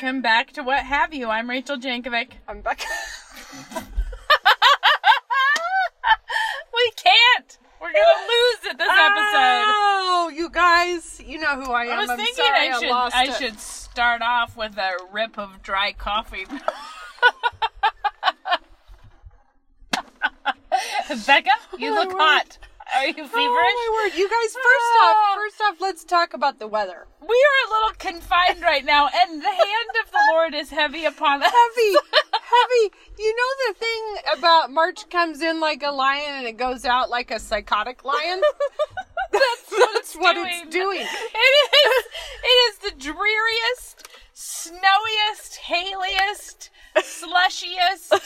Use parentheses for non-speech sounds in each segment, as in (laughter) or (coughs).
Welcome back to What Have You. I'm Rachel Jankovic. I'm back. (laughs) we can't. We're gonna lose it this episode. Oh, you guys, you know who I am. I was am thinking sorry I should I should start off with a rip of dry coffee. (laughs) (laughs) Becca, you look hot. Are you oh, feverish? Oh my word, you guys! First Oh. off, ah. first off, let's talk about the weather. We are a little confined right now, and the hand of the Lord is heavy upon us. Heavy, (laughs) heavy. You know the thing about March comes in like a lion and it goes out like a psychotic lion. (laughs) (laughs) That's what That's it's what doing. it's doing. It is. It is the dreariest, snowiest, hailiest, slushiest,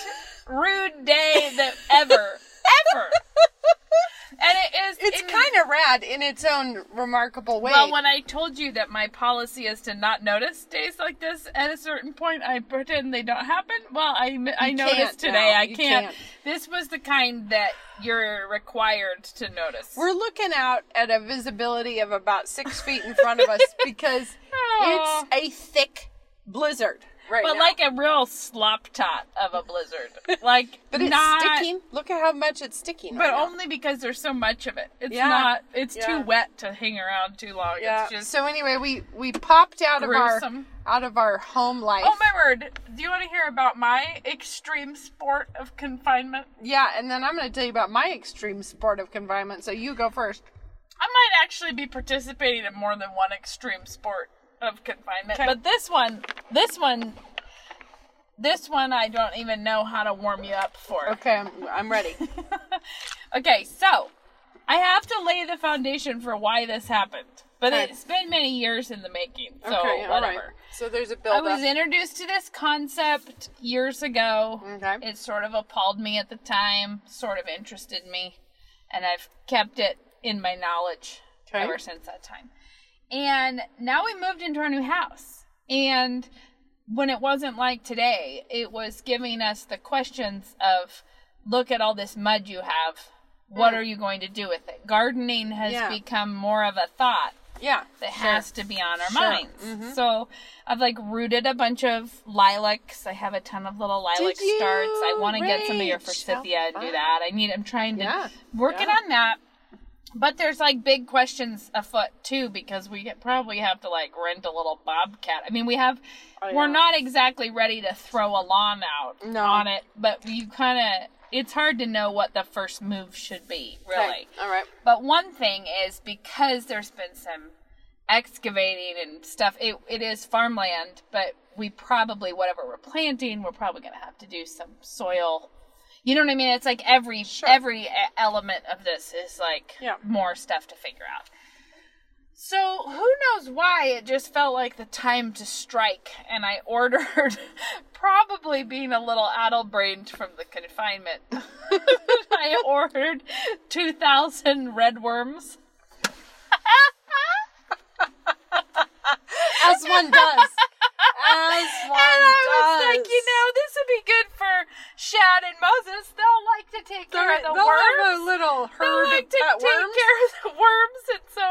rude day that ever, ever. And it is. It's kind of rad in its own remarkable way. Well, when I told you that my policy is to not notice days like this at a certain point, I pretend they don't happen. Well, I, I noticed today. now. I can't. can't. This was the kind that you're required to notice. We're looking out at a visibility of about six feet in front of us (laughs) because Aw. it's a thick blizzard right but now. like a real slop tot of a blizzard. (laughs) Like, but it's not, sticking. Look at how much it's sticking. But right only because there's so much of it. It's Yeah. not. It's Yeah. too wet to hang around too long. yeah. It's just. so anyway, we we popped out of our out of our home life. Oh my word! Do you want to hear about my extreme sport of confinement? Yeah, and then I'm going to tell you about my extreme sport of confinement. So you go first. I might actually be participating in more than one extreme sport of confinement. Okay. But this one, this one, this one, I don't even know how to warm you up for. Okay, I'm, I'm ready. (laughs) Okay, so I have to lay the foundation for why this happened. But Okay. it's been many years in the making, so okay, all whatever. right. So there's a build I was introduced to this concept years ago. Okay. It sort of appalled me at the time, sort of interested me, and I've kept it in my knowledge Okay. ever since that time. And now we moved into our new house. And when it wasn't like today, it was giving us the questions of look at all this mud you have. What are you going to do with it? Gardening has Mm. Yeah. become more of a thought Yeah. that sure. has to be on our Sure. minds. Mhm. So I've like rooted a bunch of lilacs. I have a ton of little lilac starts. I want to get some of your forsythia and do that. I need. I'm trying to Yeah. working Yeah. on that. But there's like big questions afoot too because we probably have to like rent a little bobcat. I mean, we have. Oh, We're not exactly ready to throw a lawn out No. on it, but you kind of. It's hard to know what the first move should be, really. Okay, All right. But one thing is because there's been some excavating and stuff, it, it is farmland, but we probably, whatever we're planting, we're probably going to have to do some soil. You know what I mean? It's like every every e- element of this is like Yeah. more stuff to figure out. So who knows why it just felt like the time to strike, and I (laughs) ordered, probably being a little addle-brained from the confinement. (laughs) I ordered two thousand red worms. (laughs) As one does. As one and I does. was like, you know, this would be good for Shad and Moses. They'll like to take care of the They'll worms. have a little They herd like of to take worms. care of the worms, and so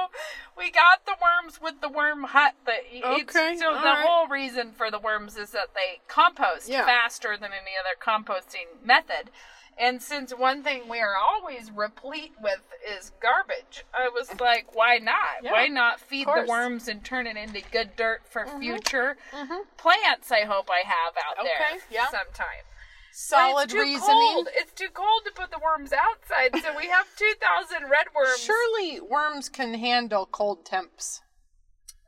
we got the worms with the worm hut. It's- Okay, so the right. whole reason for the worms is that they compost Yeah. faster than any other composting method. And since one thing we are always replete with is garbage, I was like, why not? Yeah, why not feed the. Mm-hmm. worms and turn it into good dirt for future plants? I hope I have out Okay, there yeah. sometime. Solid it's reasoning. Cold. It's too cold to put the worms outside, so we have 2,000 red worms. Surely worms can handle cold temps.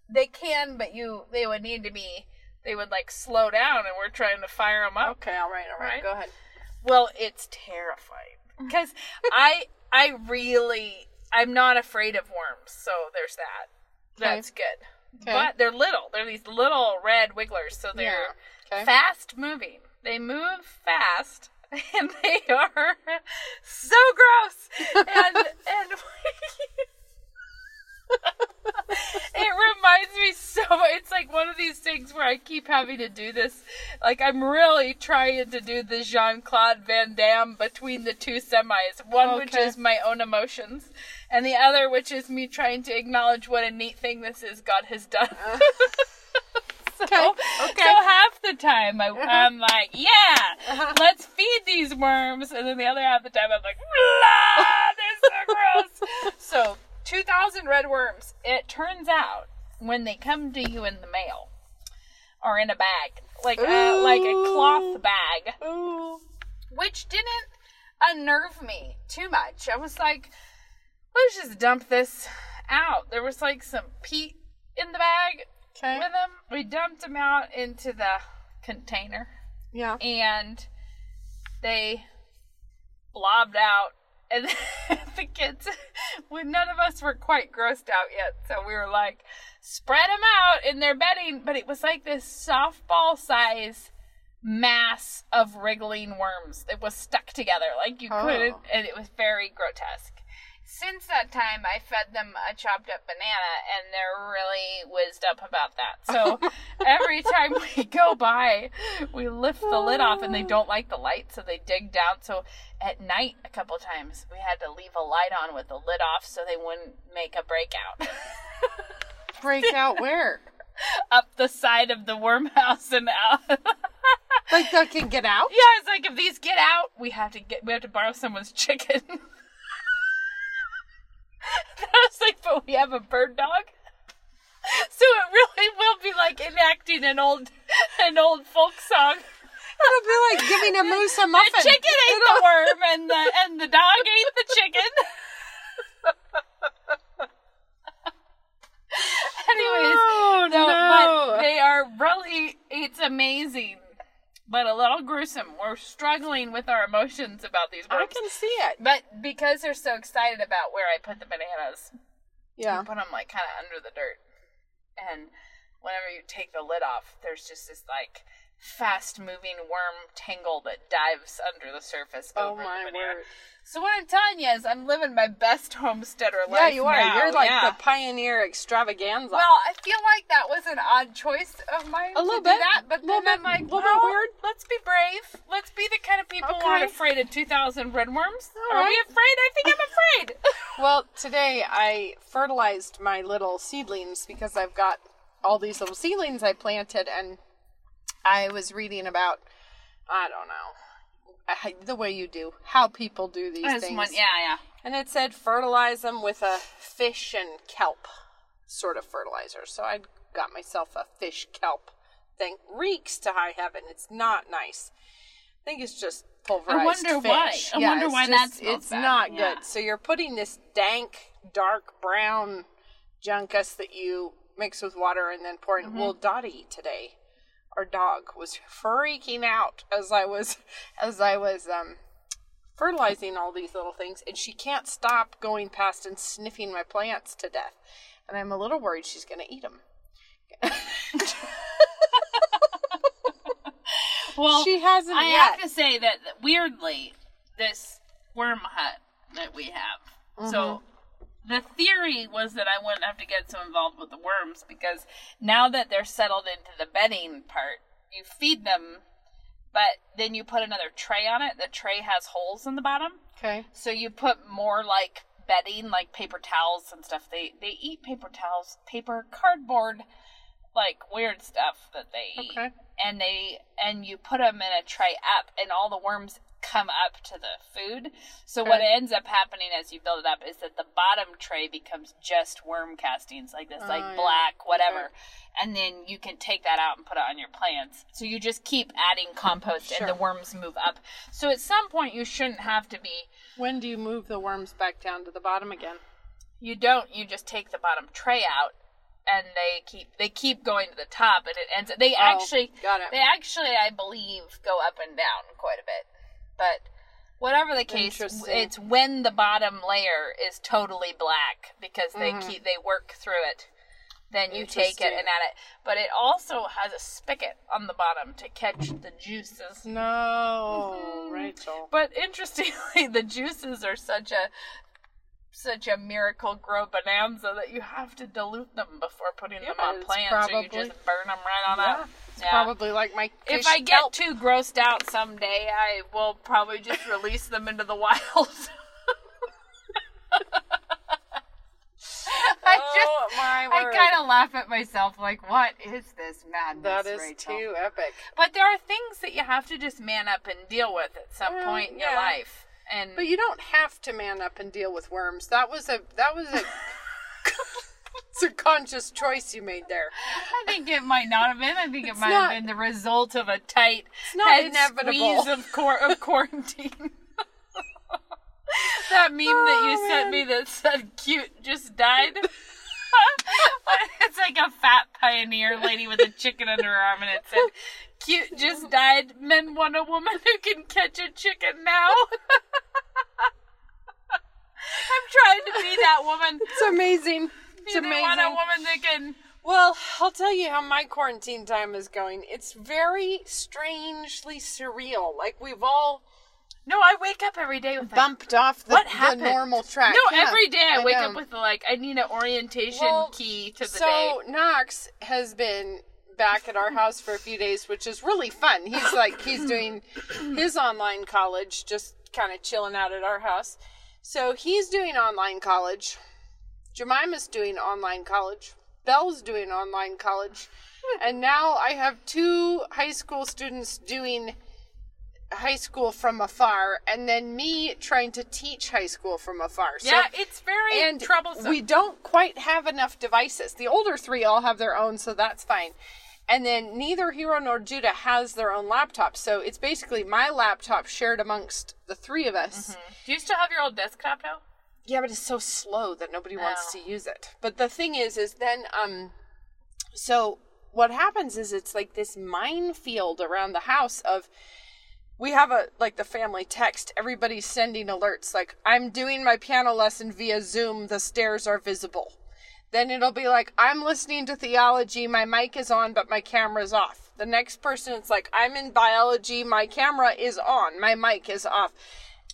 They can, but you they would need to be they would like slow down and we're trying to fire them up. Okay, all right, all right. Right? Go ahead. Well, it's terrifying mm. cuz I I really I'm not afraid of worms, so there's that. That's good. Okay. But they're little. They're these little red wigglers, so they're Yeah. Okay. fast moving. They move fast (laughs) and they are (laughs) so gross. And (laughs) and it reminds me so it's like one of these things where I keep having to do this. Like I'm really trying to do the Jean Claude Van Damme between the two semis. One which is my own emotions, and the other which is me trying to acknowledge what a neat thing this is God has done. Uh. (laughs) so, Okay, okay. so half the time I, uh-huh. I'm like, yeah, uh-huh. let's feed these worms, and then the other half the time I'm like, blah, they're so (laughs) gross. so 2,000 red worms. It turns out when they come to you in the mail or in a bag, like a, like a cloth bag, Ooh. which didn't unnerve me too much. I was like, let's just dump this out. There was like some peat in the bag Okay. with them. We dumped them out into the container Yeah. and they blobbed out. And (laughs) the kids, when none of us were quite grossed out yet, so we were like, spread them out in their bedding. But it was like this softball size mass of wriggling worms. It was stuck together like you Oh. couldn't, and it was very grotesque. Since that time, I fed them a chopped up banana, and they're really whizzed up about that. So (laughs) every time we go by, we lift the lid off, and they don't like the light, so they dig down. So at night, a couple times, we had to leave a light on with the lid off so they wouldn't make a breakout. (laughs) breakout where? (laughs) Up the side of the worm house and out. Like they can get out? Yeah, it's like if these get out, we have to get we have to borrow someone's chicken. I was like, but we have a bird dog. So it really will be like enacting an old an old folk song. It'll be like giving a moose a muffin. The chicken ate the worm and the and the dog ate the chicken. (laughs) Anyways, Oh, no, no. but they are really it's amazing. But a little gruesome. We're struggling with our emotions about these I can see it. But because they're so excited about where I put the bananas, Yeah. you put them like kind of under the dirt. And whenever you take the lid off, there's just this like fast moving worm tangle that dives under the surface Oh my word. So what I'm telling you is I'm living my best (laughs) homesteader life. Yeah, you are. now, You're like yeah. the pioneer extravaganza. Well, I feel like that was an odd choice of mine. A little bit. that, but Little then I'm bit- like, little bit well, weird. Let's be brave. Let's be the kind of people who aren't afraid of 2,000 red worms. All Are we afraid? I think I'm afraid. (laughs) Well, today I fertilized my little seedlings because I've got all these little seedlings I planted, and I was reading about, I don't know, I- the way you do, how people do these things. one, yeah, yeah. And it said fertilize them with a fish and kelp sort of fertilizer. So I got myself a fish kelp thing. Reeks to high heaven. It's not nice. I think it's just pulverized wonder fish. why. I Yeah, wonder why just- It's bad. not Yeah. good. So you're putting this dank, dark brown junkus that you mix with water and then pouring. Mm-hmm. Well, Dottie today, our dog, was freaking out as I was as I was um fertilizing all these little things, and she can't stop going past and sniffing my plants to death. And I'm a little worried she's going to eat them. (laughs) (laughs) Well, She hasn't I yet. have to say that weirdly, this worm hut that we have. So Mm-hmm. The theory was that I wouldn't have to get so involved with the worms because now that they're settled into the bedding part, you feed them, but then you put another tray on it. The tray has holes in the bottom. Okay. So you put more like bedding, like paper towels and stuff. They they eat paper towels, paper, cardboard, like weird stuff that they eat. Okay. And they and you put them in a tray up, and all the worms come up to the food. So what ends up happening as you build it up is that the bottom tray becomes just worm castings, like this, Oh, like yeah. black, whatever. And then you can take that out and put it on your plants. So you just keep adding compost, Sure. and the worms move up. So at some point you shouldn't have to be When do you move the worms back down to the bottom again? you don't you just take the bottom tray out and they keep they keep going to the top and it ends they oh, actually Oh, got it. they actually i believe go up and down quite a bit but whatever the case it's when the bottom layer is totally black because they Mm-hmm. keep they work through it then you take it and add it. But it also has a spigot on the bottom to catch the juices. No, Rachel. but interestingly, (laughs) the juices are such a such a Miracle-Gro bonanza that you have to dilute them before putting them on plants, or you probably- just burn them right on Yeah, up. it's Yeah. probably like my If I get kelp. too grossed out someday, I will probably just release them into the (laughs) wild. I oh just, oh I kind of laugh at myself, like, what is this madness? that is Rachel? too epic. But there are things that you have to just man up and deal with at some Well, point in your life. And But you don't have to man up and deal with worms. That was a that was a it's (laughs) (laughs) a conscious choice you made there. I think it might not have been. I think it might not- have been the result of a tight not head inevitable. squeeze of, quar- of quarantine. (laughs) that meme that you Oh, sent me that said "cute" just died. (laughs) it's like a fat pioneer lady with a chicken under her arm, and it said "cute" just died. Men want a woman who can catch a chicken now. (laughs) I'm trying to be that woman. It's amazing. It's They want a woman that can. Well, I'll tell you how my quarantine time is going. It's very strangely surreal. Like we've all No, I wake up every day with like, bumped off the, what the happened? normal track. No, Yeah, every day I, wake know. up with like I need an orientation Well, key to the so day. Knox has been back at our house for a few days, which is really fun. He's like he's (laughs) doing his online college, just kind of chilling out at our house. So he's doing online college. Jemima's doing online college. Belle's doing online college. (laughs) And now I have two high school students doing high school from afar, and then me trying to teach high school from afar. So yeah, it's very and troublesome. we don't quite have enough devices. The older three all have their own, so that's fine. And then neither Hero nor Judah has their own laptop, so it's basically my laptop shared amongst the three of us. Do you still have your old desktop now? Yeah, but it's so slow that nobody wants Oh. to use it. But the thing is, is then um, so what happens is it's like this minefield around the house of we have a like the family text. Everybody's sending alerts like i'm doing my piano lesson via zoom. The stairs are visible. Then it'll be like i'm listening to theology. My mic is on but my camera's off. The next person it's like i'm in biology. My camera is on. My mic is off.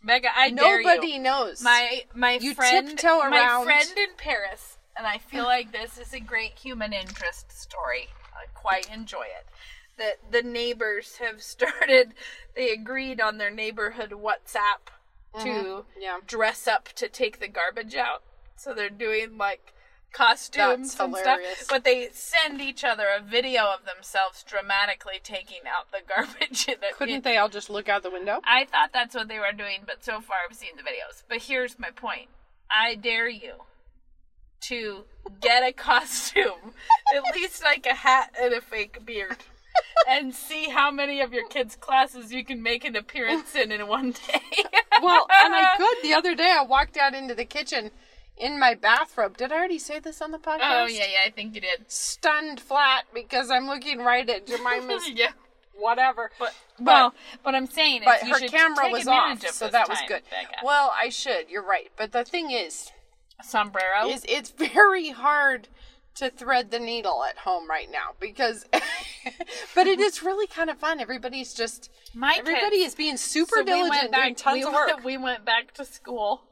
Mega, I nobody knows. My my You friend, tiptoe my friend in Paris, and I feel like this is a great human interest story. I quite enjoy it. That the neighbors have (laughs) started. They agreed on their neighborhood WhatsApp to mm-hmm. Yeah. dress up to take the garbage out. So they're doing like costumes That's and hilarious. stuff. But they send each other a video of themselves dramatically taking out the (laughs) garbage. in a- couldn't they all just look out the window I thought that's what they were doing, but so far I've seen the videos. But here's my point. I dare you to get a (laughs) costume, at least like a hat and a fake beard, and see how many of your kids' classes you can make an appearance in in one day. (laughs) well and i could the other day i walked out into the kitchen in my bathrobe did i already say this on the oh, podcast Oh yeah, yeah, I think you did. stunned flat because i'm looking right at jemima's (laughs) yeah. whatever But well, what I'm saying is, but her should camera take was off of so that was good Becca. well i should you're right but the thing is sombrero. is it's very hard to thread the needle at home right now because (laughs) but it is really kind of fun everybody's just My everybody kids- is being super So we diligent went back, tons we of went- work we went back to school.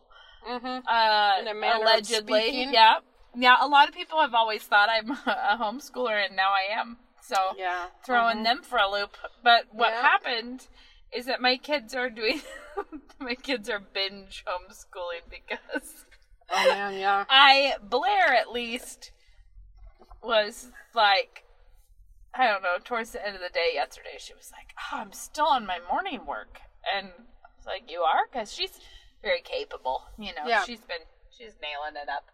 Mhm. Uh, In a allegedly, yeah. Now, a lot of people have always thought I'm (laughs) a homeschooler, and now I am. So yeah throwing them for a loop. But what Yeah. happened is that my kids are doing. (laughs) my kids are binge homeschooling because oh man yeah I Blair at least was like I don't know, towards the end of the day yesterday, she was like, oh, I'm still on my morning work. And I was like, You are? Because she's very capable. You know, Yeah. she's been, she's nailing it up.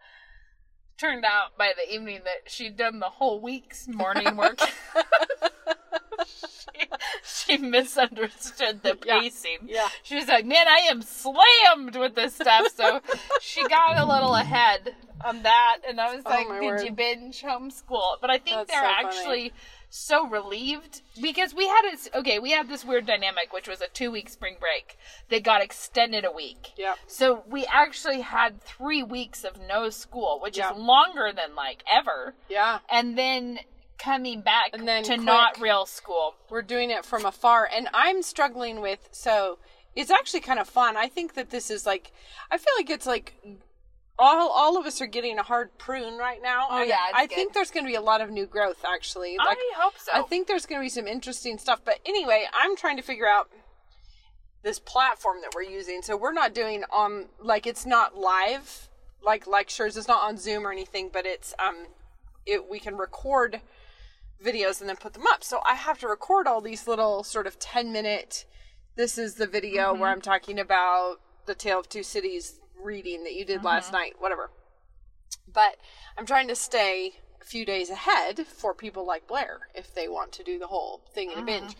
Turned out by the evening that she'd done the whole week's morning work. (laughs) (laughs) (laughs) she, she misunderstood the pacing. Yeah. She was like, Man, I am slammed with this stuff. So (laughs) she got a little ahead on that. And I was Oh, like, Did word. you binge homeschool? But I think That's they're so funny. actually so relieved because we had this okay we had this weird dynamic which was a two week spring break that got extended a week Yep. so we actually had three weeks of no school which Yeah. is longer than like ever yeah and then coming back And then to quick. not real school we're doing it from afar and i'm struggling with so it's actually kind of fun i think that this is like i feel like it's like all all of us are getting a hard prune right now. Oh, yeah, I good. think there's going to be a lot of new growth actually. Like I hope so. I think there's going to be some interesting stuff. But anyway, I'm trying to figure out this platform that we're using. So we're not doing on like it's not live like lectures. It's not on Zoom or anything, but it's um it we can record videos and then put them up. So I have to record all these little sort of 10 minute this is the video mm-hmm. where I'm talking about the Tale of Two Cities reading that you did mm-hmm. last night, whatever. But I'm trying to stay a few days ahead for people like Blair if they want to do the whole thing in a mm-hmm. binge.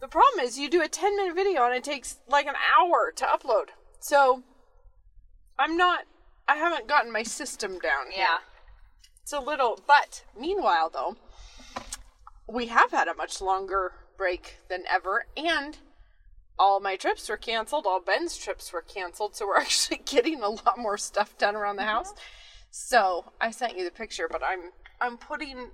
The problem is you do a 10 minute video and it takes like an hour to upload. So I'm not I haven't gotten my system down yet. yeah. It's a little, but meanwhile, though, we have had a much longer break than ever, and all my trips were canceled. All Ben's trips were canceled, so we're (laughs) actually getting a lot more stuff done around the house. So I sent you the picture, but I'm I'm putting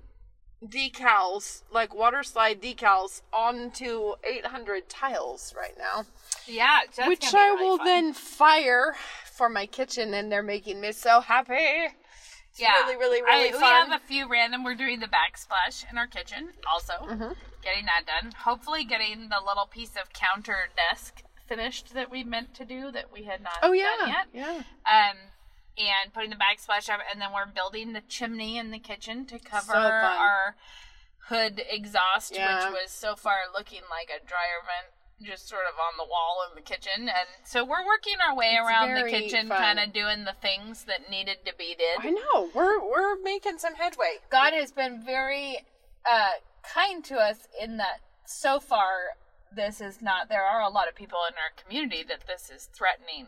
decals like water slide decals onto 800 tiles right now Yeah. which I really will fun. then fire for my kitchen, and they're making me so happy. It's yeah. really, really, really I, fun. We have a few random. We're doing the backsplash in our kitchen also. Mm-hmm. Getting that done. Hopefully, getting the little piece of counter desk finished that we meant to do that we had not oh done yet. yeah. Um, and putting the backsplash up, and then we're building the chimney in the kitchen to cover fun. our hood exhaust, Yeah. which was so far looking like a dryer vent, just sort of on the wall in the kitchen. And so we're working our way It's around the kitchen, kind of doing the things that needed to be did. I know we're we're making some headway. God has been very uh, kind to us in that so far this is not there are a lot of people in our community that this is threatening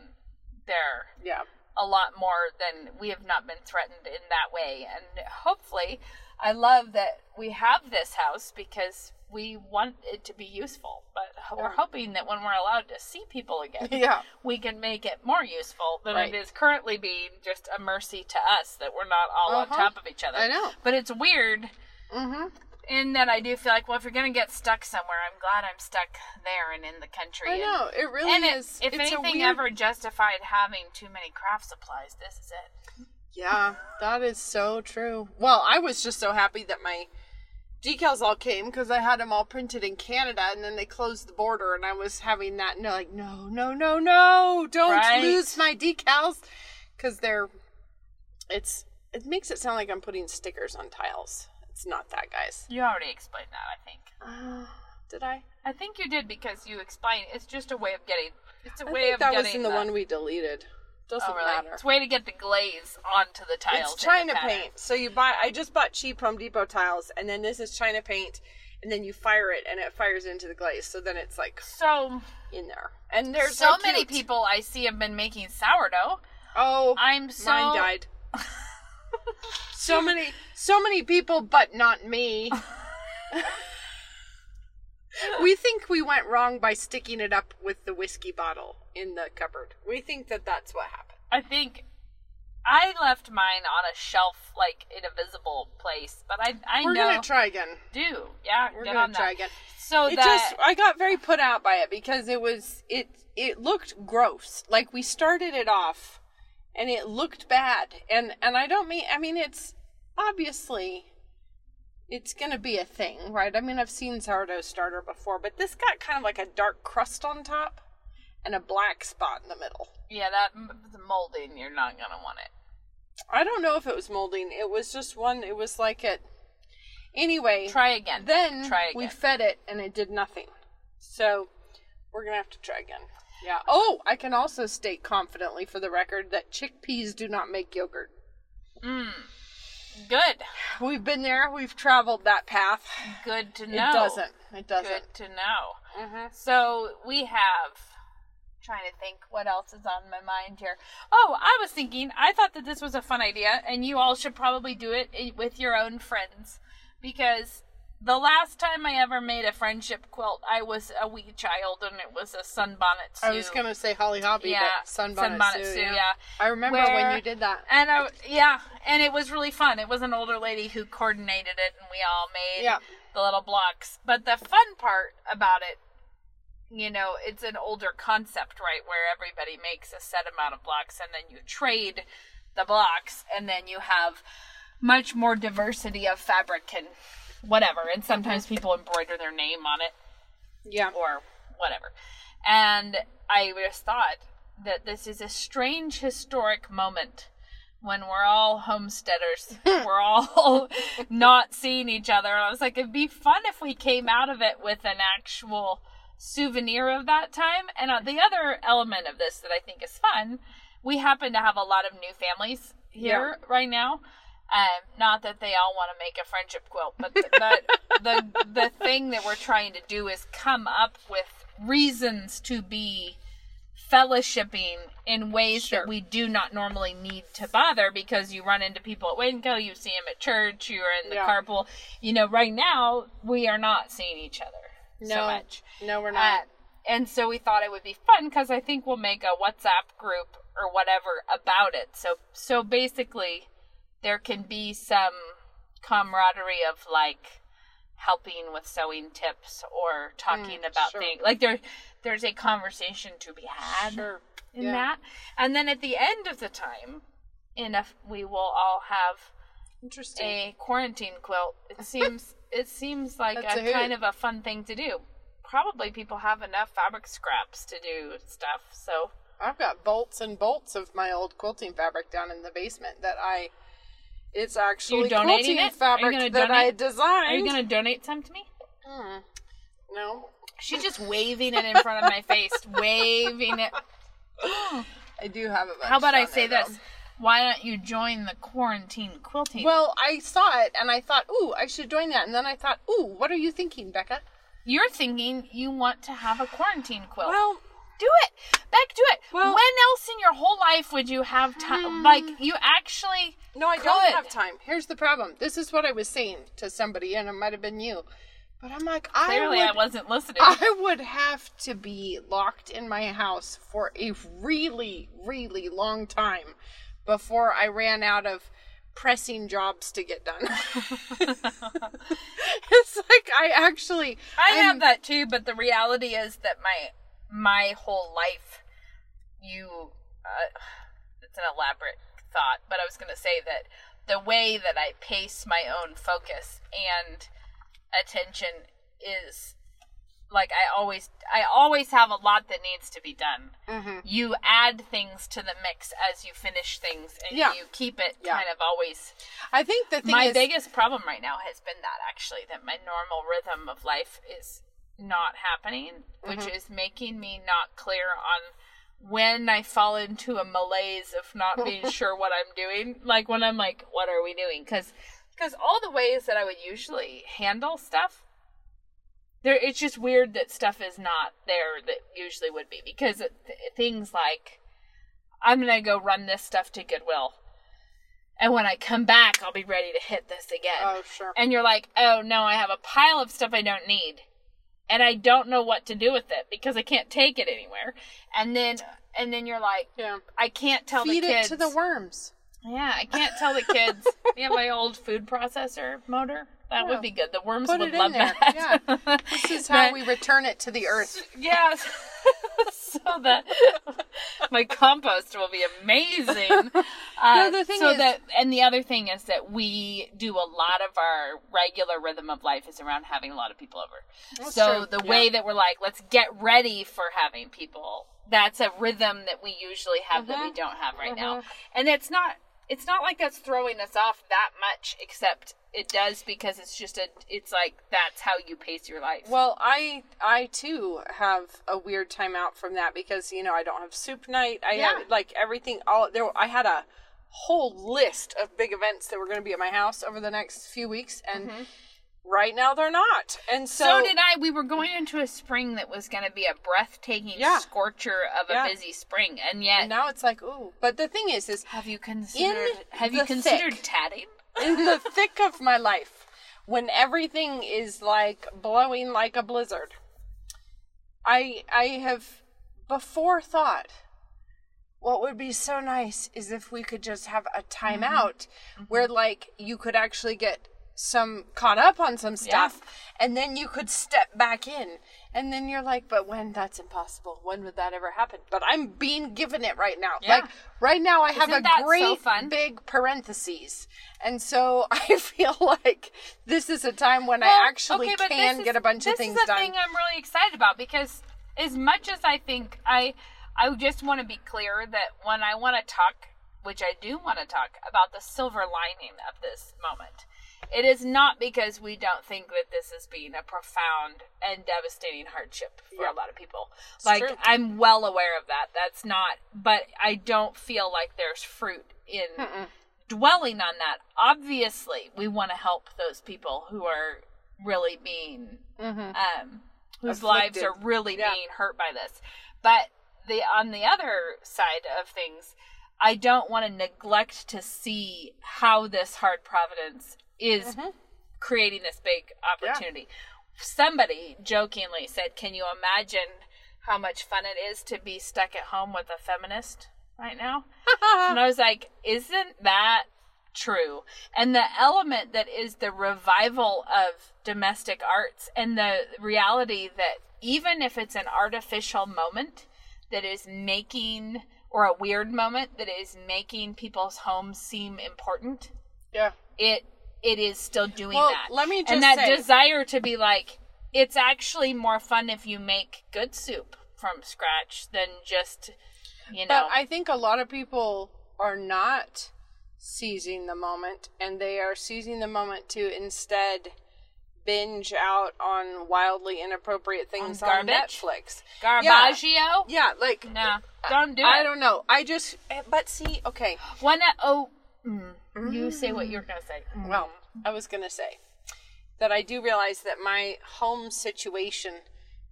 their Yeah, a lot more than we have not been threatened in that way and hopefully I love that we have this house because we want it to be useful but we're hoping that when we're allowed to see people again (laughs) yeah, we can make it more useful than Right. it is currently being just a mercy to us that we're not all Uh-huh. on top of each other. I know. But it's weird mm-hmm. in that I do feel like, well, if you're going to get stuck somewhere, I'm glad I'm stuck there and in the country. I know it really And it- is. if it's anything weird... ever justified having too many craft supplies, this is it. Yeah, that is so true. Well, I was just so happy that my decals all came because I had them all printed in Canada, and then they closed the border, and I was having that no, like no, no, no, no, don't Right. lose my decals because they're. It's it makes it sound like I'm putting stickers on tiles. It's not that, guys. You already explained that, I think. Uh, did I? I think you did because you explained it's just a way of getting. It's a I way of that getting That was in the, one we deleted. Doesn't Oh, really? matter. It's a way to get the glaze onto the tiles. It's China paint. So you buy. I just bought cheap Home Depot tiles, and then this is China paint, and then you fire it, and it fires into the glaze. So then it's like So, in there, and there's so many people I see have been making sourdough. Oh, I'm so mine died. (laughs) so many, so many people, but not me. (laughs) we think we went wrong by sticking it up with the whiskey bottle in the cupboard. We think that that's what happened. I think I left mine on a shelf, like in a visible place. But I, I We're know gonna try again. do yeah. We're gonna on try that. again. So it that just I got very put out by it because it was it it looked gross. Like we started it off and it looked bad. And and I don't mean I mean it's obviously it's gonna be a thing, right? I mean I've seen sourdough starter before, but this got kind of like a dark crust on top and a black spot in the middle. yeah, that the molding, you're not gonna want it. I don't know if it was molding. It was just one it was like it anyway. Try again. Then try again. we fed it and it did nothing. So we're gonna have to try again. Yeah. Oh, I can also state confidently for the record that chickpeas do not make yogurt. Mm. Good, We've been there. We've traveled that path. good to know. It doesn't. It doesn't. Good to know. Mhm. So we have. Trying to think what else is on my mind here. Oh, I was thinking. I thought that this was a fun idea, and you all should probably do it with your own friends, because the last time I ever made a friendship quilt, I was a wee child, and it was a sunbonnet Sue. I was gonna say Holly Hobbie, Yeah, but Sunbonnet, Sunbonnet Sue, Sue, yeah. yeah. I remember Where- when you did that. And I, yeah, and it was really fun. It was an older lady who coordinated it, and we all made Yeah. the little blocks. But the fun part about it, you know, it's an older concept, right? Where everybody makes a set amount of blocks, and then you trade the blocks, and then you have much more diversity of fabric and whatever. And sometimes people embroider their name on it Yeah. or whatever. And I just thought that this is a strange historic moment when we're all homesteaders. (laughs) we're all not seeing each other. And I was like, it'd be fun if we came out of it with an actual souvenir of that time. And uh, the other element of this that I think is fun, we happen to have a lot of new families here right now. Um, not that they all want to make a friendship quilt, but the, the the the thing that we're trying to do is come up with reasons to be fellowshipping in ways Sure. that we do not normally need to bother because you run into people at Winco, you see them at church, you're in the Yeah. carpool. You know, right now we are not seeing each other so No. much. No, we're Uh, not. and so we thought it would be fun because I think we'll make a WhatsApp group or whatever about it. So so basically, there can be some camaraderie of like helping with sewing tips or talking about Mm, sure. things. Like there there's a conversation to be had sure. in Yeah. that. And then at the end of the time, enough we will all have Interesting. a quarantine quilt. It (laughs) seems it seems like That's a, a kind of a fun thing to do. Probably people have enough fabric scraps to do stuff. So I've got bolts and bolts of my old quilting fabric down in the basement that I. It's actually donating it? Are you fabric gonna that I designed. are you going to donate some to me? Mm. No, She's just waving it in front of my face, (laughs) waving it. (gasps) I do have it. How about I say this? Why don't you join the quarantine quilting? Well, I saw it and I thought, ooh, I should join that. And then I thought, ooh, what are you thinking, Becca? you're thinking you want to have a quarantine quilt. Well, do it. Beck, do it. Well- when else in your whole life would you have time? (sighs) Like you actually no, I could. don't have time. Here's the problem. This is what I was saying to somebody, and it might have been you. But I'm like, Clearly, I I wasn't listening. (laughs) I would have to be locked in my house for a really, really long time before I ran out of pressing jobs to get done. (laughs) (laughs) it's like I actually I I'm- have that too, but the reality is that my my whole life, you, uh, it's an elaborate thought, but I was going to say that the way that I pace my own focus and attention is like I always I always have a lot that needs to be done. Mm-hmm. You add things to the mix as you finish things, and Yeah. you keep it Yeah. kind of always I think the thing my is biggest problem right now has been that actually that my normal rhythm of life is not happening which Mm-hmm. is making me not clear on when i fall into a malaise of not being (laughs) sure what i'm doing like when i'm like what are we doing because because all the ways that i would usually handle stuff there it's just weird that stuff is not there that usually would be because it, th- things like i'm gonna go run this stuff to goodwill and when I come back, I'll be ready to hit this again. Oh, sure. And you're like, oh no, I have a pile of stuff I don't need. And I don't know what to do with it because I can't take it anywhere. And then, and then you're like, Yeah. I can't tell Feed the kids. it to the worms. Yeah, I can't tell the kids. (laughs) we have my old food processor motor. That Yeah. would be good. The worms Put would love there. that. (laughs) This is how But- we return it to the earth. Yes. (laughs) (laughs) so that (laughs) my compost will be amazing. (laughs) Uh, the thing so is- that, and the other thing is that we do a lot of our regular rhythm of life is around having a lot of people over. so true, the yeah. way that we're like, let's get ready for having people. That's a rhythm that we usually have that we Mhm. don't have right now, Mhm. and it's not. It's not like that's throwing us off that much, except it does because it's just a. It's like that's how you pace your life. Well, I I too have a weird time out from that because you know I don't have soup night. I Yeah. have like everything all there. I had a whole list of big events that were going to be at my house over the next few weeks, and mm-hmm. Right now they're not. And so, So, did I. We were going into a spring that was going to be a breathtaking Yeah. scorcher of a Yeah. busy spring, and yet and now it's like ooh. But the thing is, is have you considered have you considered thick. tatting? in the (laughs) thick of my life, when everything is like blowing like a blizzard, I I have before thought what would be so nice is if we could just have a timeout mm-hmm. Mm-hmm. where like you could actually get some caught up on some stuff and then you could step back in. And then you're like but when? That's impossible. When would that ever happen? But i'm being given it right now. Yeah. like right now i have Isn't a that so great fun? big parentheses. And so (laughs) i feel like this is a time when Well, i actually okay, can this get is- a bunch of things done this is the done. thing I'm really excited about because as much as I think I, I just want to be clear that when I want to talk, which I do want to talk about the silver lining of this moment, it is not because we don't think that this is being a profound and devastating hardship for Yeah. a lot of people. like true. I'm well aware of that. That's not, but I don't feel like there's fruit in dwelling on that. Obviously, we want to help those people who are really being um, whose lives are really Yeah. being hurt by this. But the on the other side of things, I don't want to neglect to see how this hard providence is Mm-hmm. creating this big opportunity. Somebody jokingly said, "Can you imagine how much fun it is to be stuck at home with a feminist right now?" (laughs) and I was like, "Isn't that true?" And the element that is the revival of domestic arts and the reality that even if it's an artificial moment that is making or a weird moment that is making people's homes seem important, yeah it it is still doing Well, that. let me just and that say- desire to be like, it's actually more fun if you make good soup from scratch than just you know. But I think a lot of people are not seizing the moment, and they are seizing the moment to instead binge out on wildly inappropriate things On on? Netflix. Garbaggio? Yeah, like No, don't do it. I don't know. I just, eh, but see, okay. When I, oh, mm, you say what you're gonna say. Mm. Well, I was gonna say that I do realize that my home situation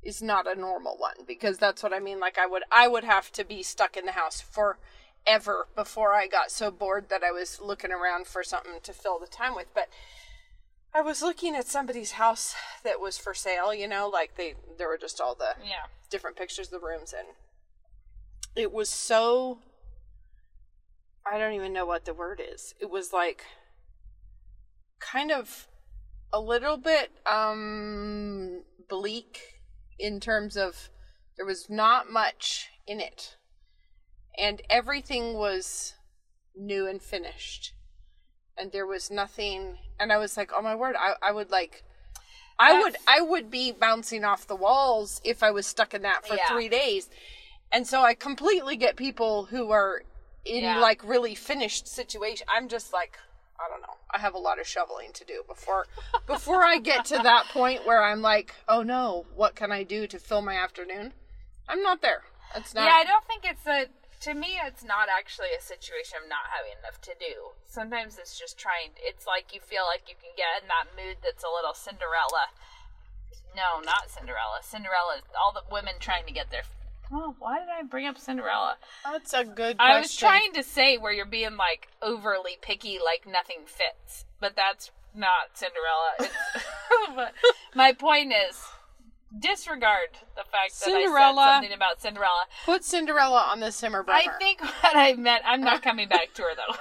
is not a normal one because that's what I mean. Like I would, I would have to be stuck in the house forever before I got so bored that I was looking around for something to fill the time with. But I was looking at somebody's house that was for sale. You know, like they there were just all the Yeah. different pictures of the rooms and it was so I don't even know what the word is. It was like kind of a little bit um bleak in terms of there was not much in it. And everything was new and finished. And there was nothing and I was like, "Oh my word, I I would like I would I would be bouncing off the walls if I was stuck in that for Yeah. 3 days." And so I completely get people who are in Yeah. like really finished situation. I'm just like I don't know. I have a lot of shoveling to do before (laughs) before I get to that point where I'm like, "Oh no, what can I do to fill my afternoon?" I'm not there. It's not Yeah, I don't think it's a. To me, it's not actually a situation of not having enough to do. Sometimes it's just trying. It's like you feel like you can get in that mood that's a little Cinderella. No, not Cinderella. Cinderella. is All the women trying to get there. Oh, why did I bring up Cinderella? That's a good question. I was trying to say where you're being like overly picky, like nothing fits, but that's not Cinderella. (laughs) But my point is, disregard the fact that I Cinderella. said something about Cinderella. Put Cinderella on the simmer burner. I think what I meant. I'm not coming back to her though.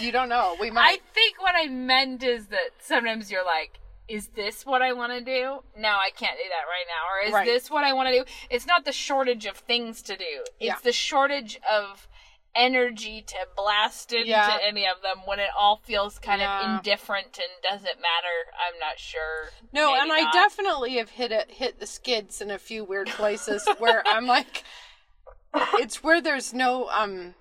(laughs) you don't know. We might. I think what I meant is that sometimes you're like, is this what I want to do? No, I can't do that right now. Or is Right. this what I want to do? It's not the shortage of things to do. It's Yeah. the shortage of energy to blast into Yeah. any of them when it all feels kind Yeah. of indifferent and doesn't matter. I'm not sure. No, Maybe and I definitely have hit it, hit the skids in a few weird places where I'm like, (laughs) it's where there's no um,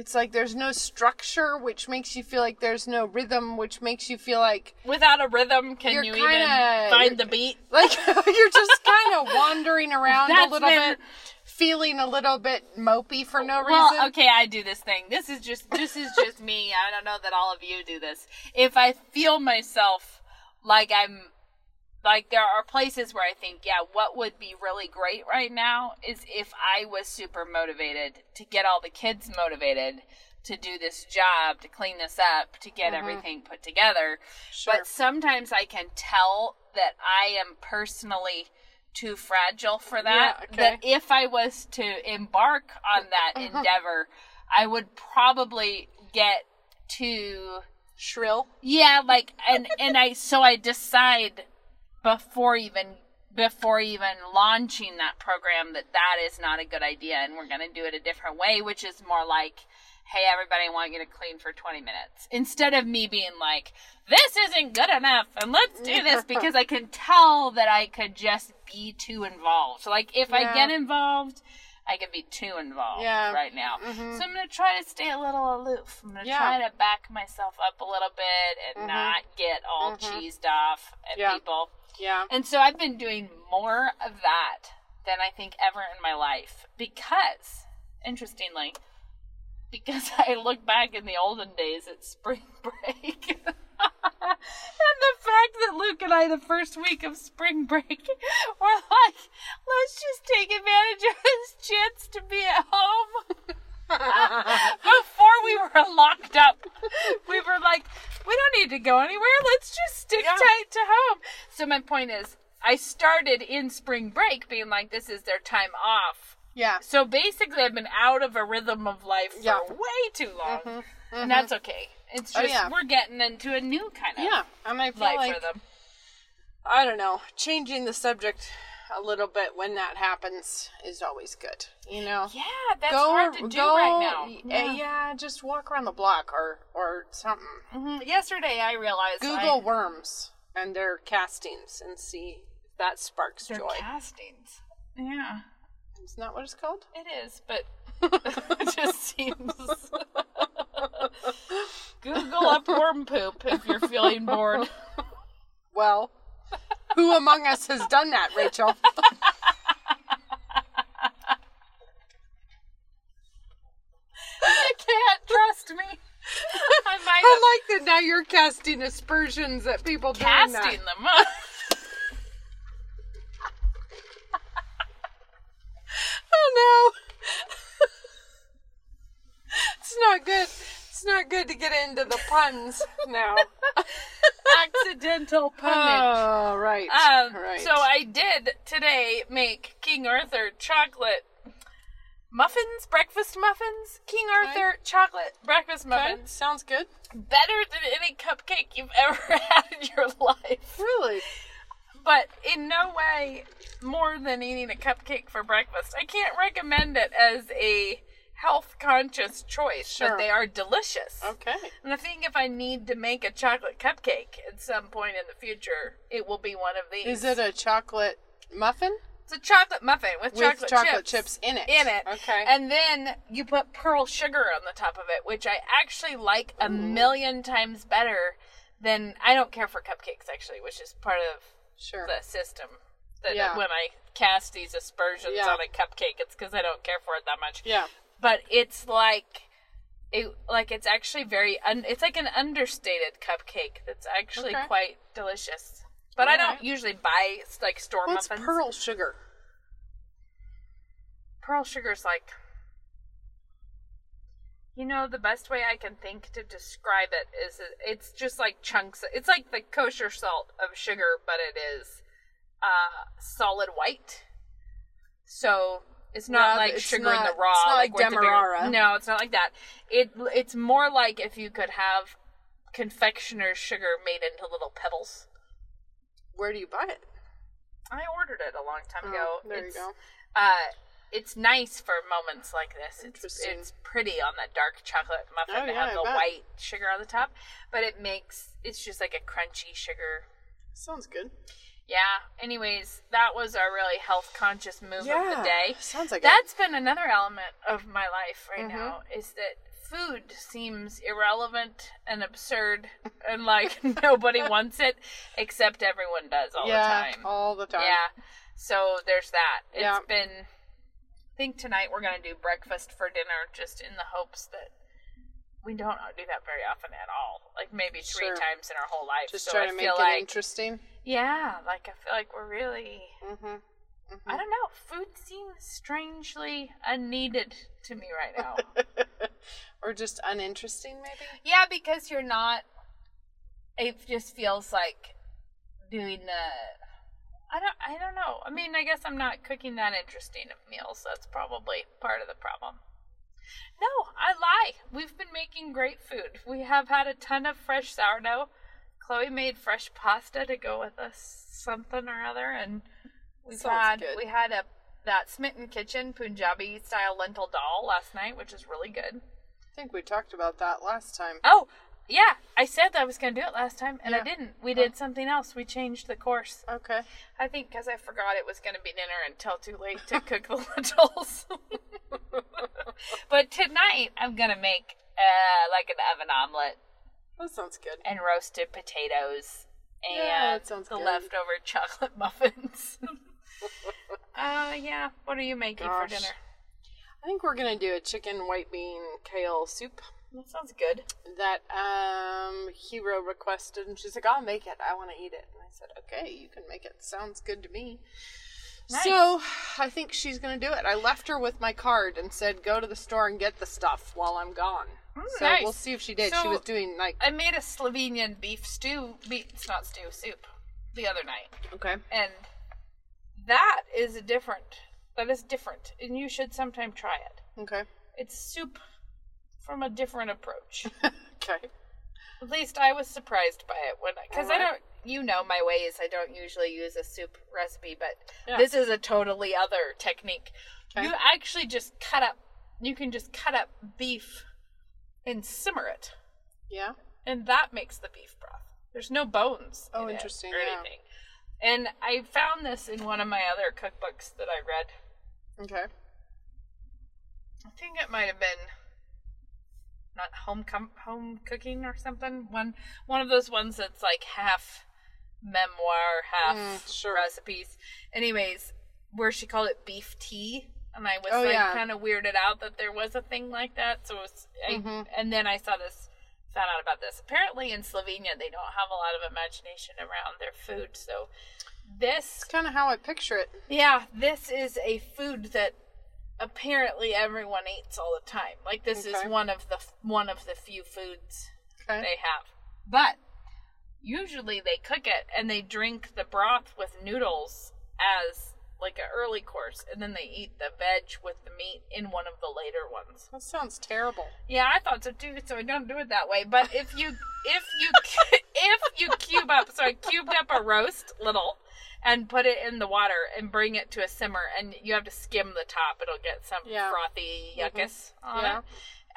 it's like there's no structure, which makes you feel like there's no rhythm, which makes you feel like Without a rhythm, can You're kinda- even find the beat? (laughs) like (laughs) you're just kind of wandering around a little been- bit, feeling a little bit mopey for no reason. Well, okay, I do this thing. This is just this is just me. I don't know that all of you do this. If I feel myself like I'm like there are places where I think, yeah, what would be really great right now is if I was super motivated to get all the kids motivated to do this job, to clean this up, to get mm-hmm. everything put together. Sure. But sometimes I can tell that I am personally too fragile for that. Yeah, okay. That if I was to embark on that (laughs) endeavor, I would probably get too Shrill. Yeah, like and and I so I decide before even before even launching that program that that is not a good idea and we're going to do it a different way, which is more like hey everybody I want you to clean for 20 minutes instead of me being like this isn't good enough and let's do this (laughs) because I can tell that I could just be too involved. So like if I get involved I could be too involved Yeah. right now. Mhm. So I'm going to try to stay a little aloof. I'm going to Yeah. try to back myself up a little bit and Mhm. not get all Mhm. cheesed off at Yeah. people. Yeah. And so I've been doing more of that than I think ever in my life because, interestingly, because (laughs) I look back in the olden days at spring (laughs) break. And the fact that Luke and I, the first week of spring break, were like, let's just take advantage of this chance to be at home. (laughs) Before we were locked up, we were like, we don't need to go anywhere. Let's just stick Yeah. tight to home. So my point is, I started in spring break being like, this is their time off. Yeah. So basically, I've been out of a rhythm of life for Yeah. way too long, Mhm. and that's okay. It's Oh, just yeah. we're getting into a new kind of Yeah. And I feel life like rhythm. I don't know, changing the subject a little bit when that happens is always good. You know. Yeah, that's hard to do right now. Yeah. yeah, just walk around the block or or something. Mhm. Yesterday, I realized Google I, worms and their castings and see if that sparks their joy. castings. Yeah, Isn't that what it's called? it is, but (laughs) it just seems. (laughs) Google up worm poop if you're feeling bored. Well, who among us has done that, Rachel? you can't trust me. (laughs) I might I like that now you're casting aspersions at people doing that. casting them. Huh? Oh no. (laughs) it's not good. It's not good to get into the puns now. (laughs) Accidental punnage. oh, right. Um, right. So I did today make King Arthur chocolate muffins, breakfast muffins. King Arthur chocolate breakfast Okay, muffins. sounds good. Better than any cupcake you've (laughs) ever had in your life. Really? But in no way more than eating a cupcake for breakfast. I can't recommend it as a health conscious choice, Sure. but they are delicious. Okay. And I think if I need to make a chocolate cupcake at some point in the future, it will be one of these. Is it a chocolate muffin? It's a chocolate muffin with, With chocolate, chocolate chips, chips in it. In it. Okay. And then you put pearl sugar on the top of it, which I actually like a million times better than I don't care for cupcakes actually, which is part of Sure. the system. That Yeah. when I cast these aspersions Yeah. on a cupcake, it's because I don't care for it that much. Yeah. But it's like. It, like it's actually very un, it's like an understated cupcake that's actually Okay. quite delicious but i don't usually buy like store What's muffins pearl sugar? pearl sugar's like you know the best way i can think to describe it is it's just like chunks it's like the kosher salt of sugar but it is uh solid white so it's not Yeah, like it's sugar in the raw it's not like like the bigger- Demerara. no it's not like that it it's more like if you could have confectioner's sugar made into little pebbles Where do you buy it? i ordered it a long time ago Oh, there It's- you go. uh, it's nice for moments like this. It's, it's pretty on that dark chocolate muffin Oh, to yeah, have I the bet. white sugar on the top, but it makes it's just like a crunchy sugar. Sounds good. Yeah. Anyways, that was our really health conscious move of the day. Sounds like That's been another element of my life right Mm-hmm. now is that food seems irrelevant and absurd and like (laughs) nobody (laughs) wants it except everyone does all yeah, the time. all the time. Yeah. So there's that. It's Yeah. been. Think tonight we're gonna do breakfast for dinner, just in the hopes that we don't do that very often at all. Like maybe three Sure. times in our whole life. Just so trying I to make it like interesting. yeah, like I feel like we're really. Mm-hmm. I don't know. Food seems strangely unneeded to me right now. (laughs) or just uninteresting, maybe. yeah, because you're not. It just feels like doing the. I don't. I don't know. I mean, I guess I'm not cooking that interesting of meals. That's probably part of the problem. No, I lie. We've been making great food. We have had a ton of fresh sourdough. Chloe made fresh pasta to go with us something or other, and we've had good. we had a that Smitten Kitchen Punjabi style lentil dal last night, which is really good. I think we talked about that last time. Oh, yeah, I said I was going to do it last time, and I didn't. We did something else. We changed the course. Okay. I think because I forgot it was going to be dinner until too late to cook the (laughs) lentils. but tonight I'm going to make uh, like an oven omelet That sounds good. and roasted potatoes and Yeah, that sounds the good. leftover (laughs) chocolate muffins. (laughs) uh, yeah. What are you making for dinner? I think we're gonna do a chicken white bean kale soup That sounds good. that um Hero requested, and she's like, "I'll make it. I want to eat it." And I said, "Okay, you can make it. Sounds good to me." Nice. So I think she's gonna do it. I left her with my card and said, "Go to the store and get the stuff while I'm gone." so nice. we'll see if she did. So- she was doing like I made a Slovenian beef stew. Beef, it's not stew, soup. The other night. okay. and that is a different that is different and you should sometime try it Okay. it's soup from a different approach (laughs) Okay. at least i was surprised by it when because i Alright. don't you know my ways i don't usually use a soup recipe but Yeah. this is a totally other technique Okay. you actually just cut up you can just cut up beef and simmer it Yeah. and that makes the beef broth. There's no bones. Oh, in interesting, Or yeah. anything. And I found this in one of my other cookbooks that I read. Okay. I think it might have been not home com- home cooking or something. One one of those ones that's like half memoir, half Mm, sure. recipes. Anyways, where she called it beef tea. And I was Oh, like yeah. kind of weirded out that there was a thing like that. So it was, I, Mhm. and then I saw this, found out about this. Apparently in Slovenia, they don't have a lot of imagination around their food. So this kind of how I picture it. yeah, this is a food that apparently everyone eats all the time. Like this is one of the one of the few foods Okay. they have. But usually they cook it and they drink the broth with noodles as like an early course and then they eat the veg with the meat in one of the later ones. That sounds terrible. Yeah, I thought so too. So I don't do it that way. But if you if you (laughs) if you cube up, so I cubed up a roast little and put it in the water and bring it to a simmer, and you have to skim the top. It'll get some Yeah. frothy yuckus on Yeah. it.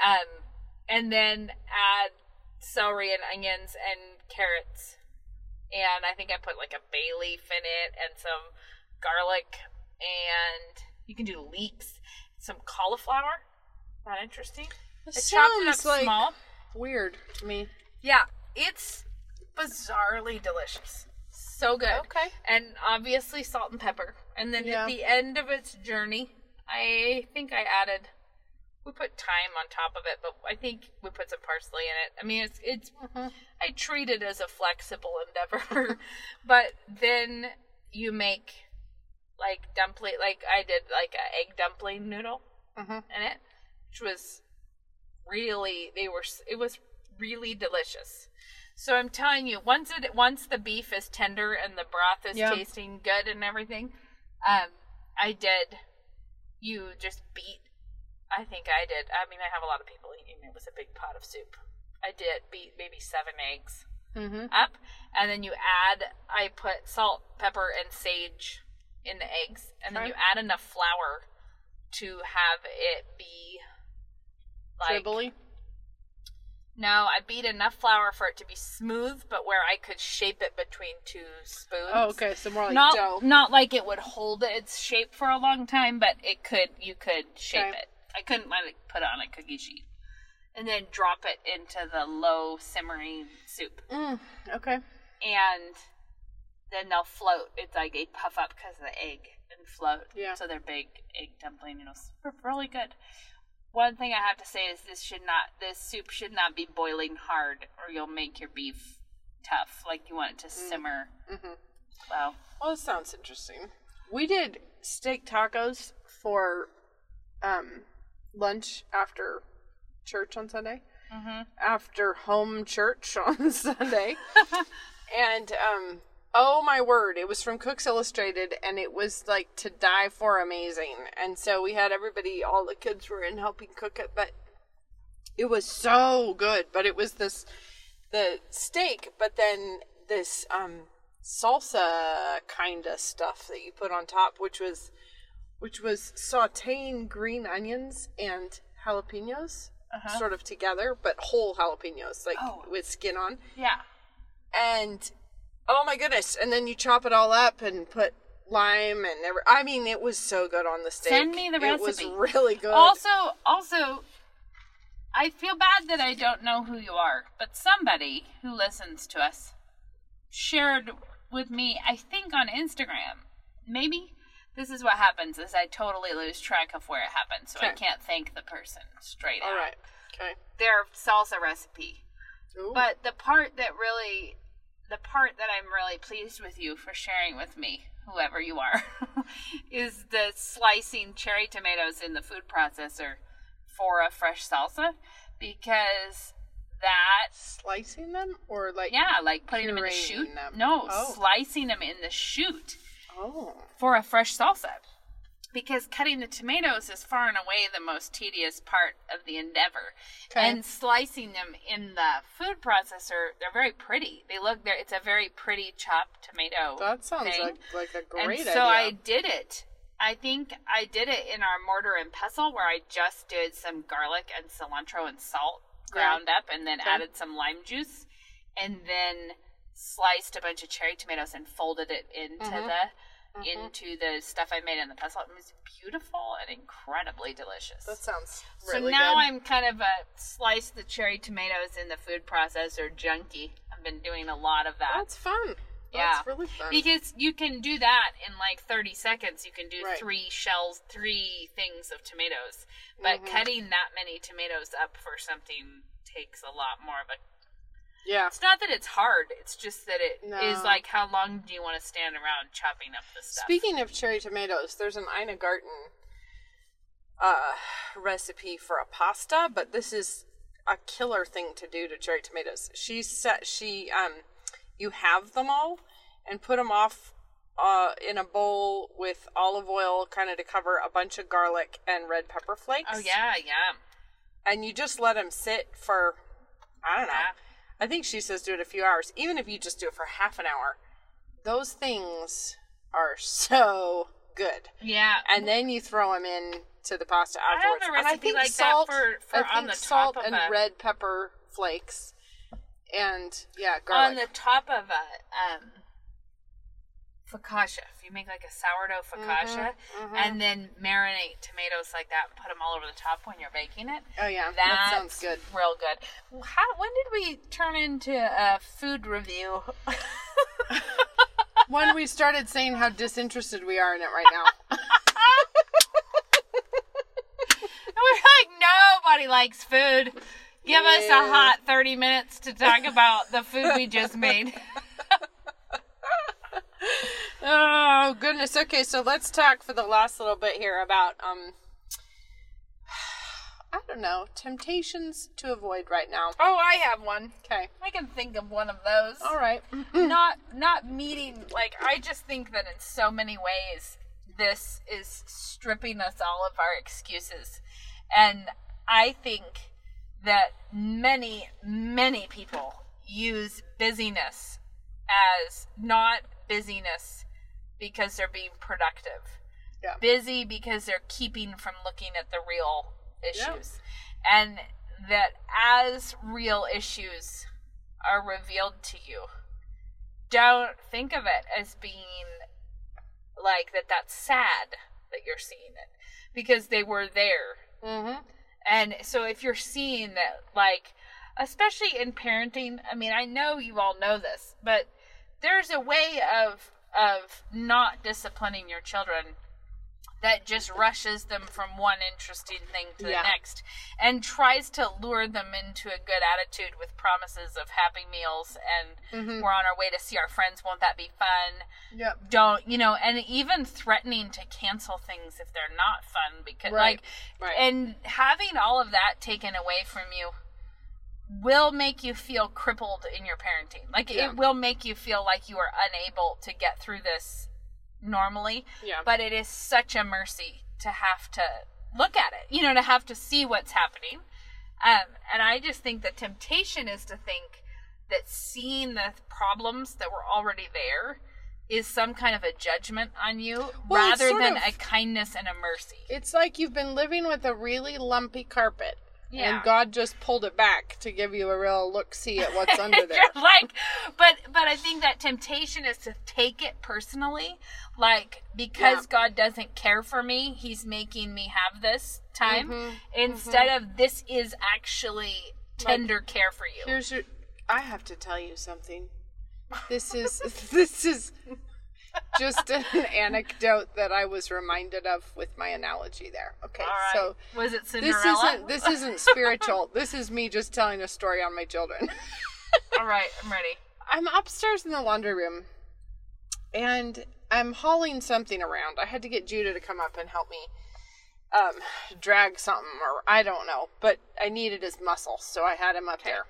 Um, and then add celery and onions and carrots, and I think I put like a bay leaf in it and some garlic, and you can do leeks, some cauliflower. Not interesting. It I chopped it up sounds like small. weird to me. Yeah, it's bizarrely delicious. So good. Okay. And obviously salt and pepper. And then Yeah. at the end of its journey, I think I added we put thyme on top of it, but I think we put some parsley in it. I mean, it's it's I treat it as a flexible endeavor. (laughs) but then you make like dumpling like I did like a egg dumpling noodle Mhm. in it, which was really they were it was really delicious. So I'm telling you, once it once the beef is tender and the broth is Yeah. tasting good and everything, um, I did. You just beat. I think I did. I mean, I have a lot of people eating. It was a big pot of soup. I did beat maybe seven eggs Mm-hmm. up, and then you add. I put salt, pepper, and sage in the eggs, and then you add enough flour to have it be like Dribbly. No, I beat enough flour for it to be smooth, but where I could shape it between two spoons. Oh, okay. So more like not dough. not like it would hold its shape for a long time, but it could. You could shape Okay. it. I couldn't let it put it on a cookie sheet, and then drop it into the low simmering soup, Mm, okay. and then they'll float. It's like they puff up because of the egg and float. Yeah. So they're big egg dumpling noodles. They're really good. One thing I have to say is this should not this soup should not be boiling hard or you'll make your beef tough. Like you want it to simmer. Mhm. Well, Well, this sounds interesting. We did steak tacos for um, lunch after church on Sunday. Mhm. After home church (laughs) on Sunday. (laughs) and um, Oh my word! It was from Cooks Illustrated, and it was like to die for amazing. And so we had everybody, all the kids were in helping cook it, but it was so good. But it was this the steak, but then this um salsa kind of stuff that you put on top, which was which was sautéing green onions and jalapenos sort of together, but whole jalapenos, like Oh. with skin on. Yeah. And oh my goodness! And then you chop it all up and put lime and every. I mean, it was so good on the steak. Send me the recipe. It was really good. Also, also, I feel bad that I don't know who you are, but somebody who listens to us shared with me, I think on Instagram. Maybe this is what happens: is I totally lose track of where it happened, so I can't thank the person straight all out. right. Okay. Their salsa recipe. Ooh. But the part that really, the part that I'm really pleased with you for sharing with me, whoever you are, (laughs) is the slicing cherry tomatoes in the food processor for a fresh salsa because that, slicing them or like yeah, like putting them in the shoot. them. No, Oh. slicing them in the shoot oh for a fresh salsa. Because cutting the tomatoes is far and away the most tedious part of the endeavor. Okay. And slicing them in the food processor, they're very pretty. They look there. It's a very pretty chopped tomato. that sounds like like a great and so idea. I did it. I think I did it in our mortar and pestle where I just did some garlic and cilantro and salt ground up and then Okay. added some lime juice and then sliced a bunch of cherry tomatoes and folded it into Mm-hmm. the into the stuff I made in the pestle. It was beautiful and incredibly delicious. that sounds so now good. I'm kind of a slice the cherry tomatoes in the food processor junkie. I've been doing a lot of that. That's fun. Yeah. That's really fun. Because you can do that in like 30 seconds. You can do Right. three shells, three things of tomatoes. But Mm-hmm. cutting that many tomatoes up for something takes a lot more of a. yeah. It's not that it's hard, it's just that it is No. like how long do you want to stand around chopping up the stuff? Speaking of cherry tomatoes, there's an Ina Garten uh, recipe for a pasta, but this is a killer thing to do to cherry tomatoes. She set she um, you have them all and put them off uh, in a bowl with olive oil, kind of to cover a bunch of garlic and red pepper flakes. oh, yeah, yeah. and you just let them sit for I don't know. Yeah. I think she says do it a few hours. Even if you just do it for half an hour, those things are so good. Yeah. And then you throw them in to the pasta afterwards. a and I think like that salt, for- for I on think the salt and a- red pepper flakes, and yeah, garlic on the top of a um, focaccia. If you make like a sourdough focaccia Mm-hmm, and then marinate tomatoes like that and put them all over the top when you're baking it. oh yeah, that sounds good. Real good. How? When did we turn into a food review? (laughs) when we started saying how disinterested we are in it right now. (laughs) We're like nobody likes food. Give us a hot thirty minutes to talk about the food we just made. (laughs) Oh goodness. Okay, so let's talk for the last little bit here about um I don't know, temptations to avoid right now. Oh, I have one. Okay. I can think of one of those. All right. (clears throat) not not meeting like I just think that in so many ways this is stripping us all of our excuses. And I think that many many people use busyness as not busyness because they're being productive. Yeah. Busy because they're keeping from looking at the real issues. And that as real issues are revealed to you, don't think of it as being like that that's sad that you're seeing it because they were there Mhm. and so if you're seeing that like especially in parenting i mean i know you all know this but there's a way of of not disciplining your children that just rushes them from one interesting thing to Yeah. the next and tries to lure them into a good attitude with promises of happy meals and Mm-hmm. we're on our way to see our friends won't that be fun Yep. don't you know and even threatening to cancel things if they're not fun because Right, like right. and having all of that taken away from you will make you feel crippled in your parenting. Like Yeah. it will make you feel like you are unable to get through this normally. Yeah. But it is such a mercy to have to look at it, you know, to have to see what's happening. Um, and I just think the temptation is to think that seeing the problems that were already there is some kind of a judgment on you Well, rather than of- a kindness and a mercy. It's like you've been living with a really lumpy carpet. Yeah. And God just pulled it back to give you a real look see at what's (laughs) under there. Like, but but I think that temptation is to take it personally, like because Yeah. God doesn't care for me, He's making me have this time Mm-hmm. instead of this is actually tender care for you. Here's your I have to tell you something. This is (laughs) this is just an anecdote that I was reminded of with my analogy there. Okay. Right. So was it this Cinderella? isn't this isn't spiritual. (laughs) this is me just telling a story on my children. (laughs) All right, I'm ready. I'm upstairs in the laundry room and I'm hauling something around. I had to get Judah to come up and help me um, drag something, or I don't know, but I needed his muscle, so I had him up there.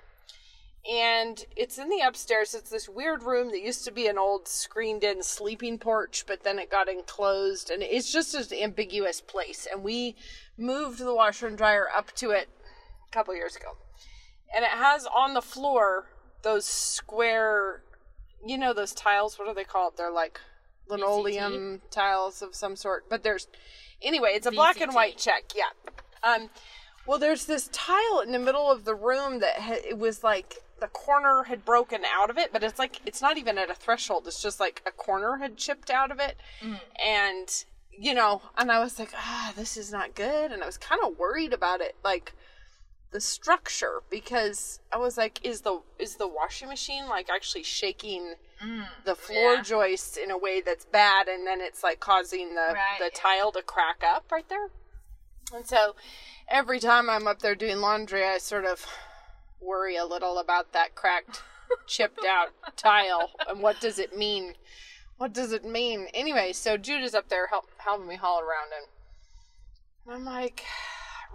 And it's in the upstairs. It's this weird room that used to be an old screened in sleeping porch, but then it got enclosed, and it's just an ambiguous place. And we moved the washer and dryer up to it a couple years ago. And it has on the floor those square, you know, those tiles. What are they called? They're like linoleum tiles of some sort. But there's, anyway, it's a black and white check. Yeah. Um, well, there's this tile in the middle of the room that ha- it was like the corner had broken out of it, but it's like it's not even at a threshold. It's just like a corner had chipped out of it, and you know, and I was like, ah, this is not good, and I was kind of worried about it, like the structure, because I was like, is the is the washing machine like actually shaking the floor yeah. joists in a way that's bad, and then it's like causing the Right. the tile to crack up right there. And so every time I'm up there doing laundry, I sort of worry a little about that cracked, chipped out (laughs) tile and what does it mean? What does it mean? Anyway, so Jude is up there help, helping me haul around and I'm like,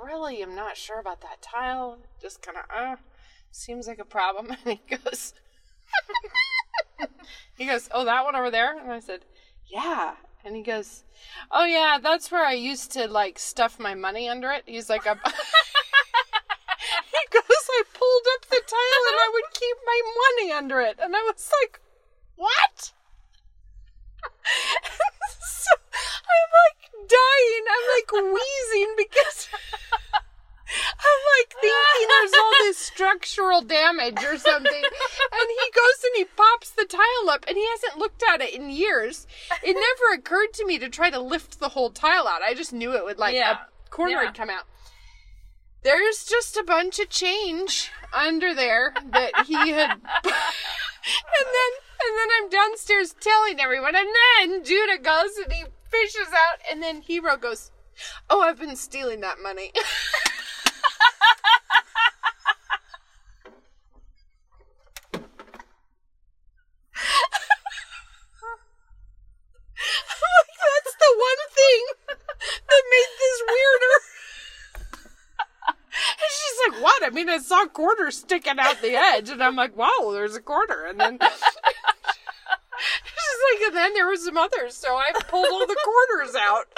really, I'm not sure about that tile. Just kind of, uh, seems like a problem. (laughs) And he goes, (laughs) he goes, oh, that one over there? And I said, yeah. And he goes, oh, yeah, that's where I used to, like, stuff my money under it. He's like, I'm... goes, I pulled up the tile and I would keep my money under it. And I was like, what? (laughs) so I'm like dying. I'm like wheezing because (laughs) I'm like thinking there's all this structural damage or something. And he goes and he pops the tile up and he hasn't looked at it in years. It never occurred to me to try to lift the whole tile out. I just knew it would like Yeah. a corner Yeah. would come out. There's just a bunch of change under there that he had (laughs) and then and then I'm downstairs telling everyone and then Judah goes and he fishes out and then Hero goes, Oh, I've been stealing that money. (laughs) I'm like, that's the one thing that made this weirder. And she's like, what? I mean, I saw quarters sticking out the edge. And I'm like, wow, there's a quarter. And then (laughs) she's like, and then there were some others. So I pulled all the quarters out. (laughs)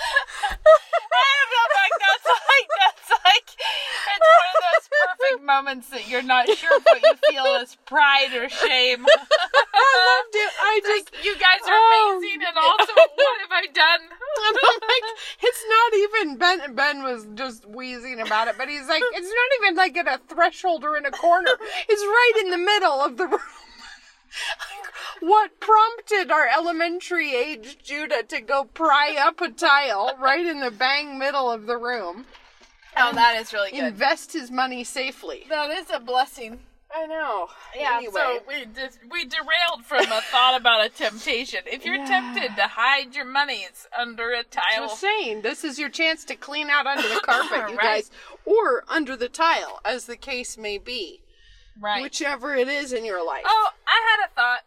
I'm like, that's like that's like it's one of those perfect moments that you're not sure if what you feel is pride or shame. (laughs) I loved it. I just, Like, you guys are Oh. amazing, and also, what have I done? and I'm like, it's not even Ben. Ben was just wheezing about it, but he's like, it's not even like at a threshold or in a corner. It's right in the middle of the room. (laughs) what prompted our elementary age Judah to go pry up a tile right in the bang middle of the room, Oh, that is really good. invest his money safely? That is a blessing. I know. Yeah, Anyway. so we just we derailed from a thought about a temptation. If you're Yeah. tempted to hide your monies under a tile, Just saying, this is your chance to clean out under the (coughs) carpet, you Right. guys, or under the tile, as the case may be, right? whichever it is in your life. oh, I had a thought.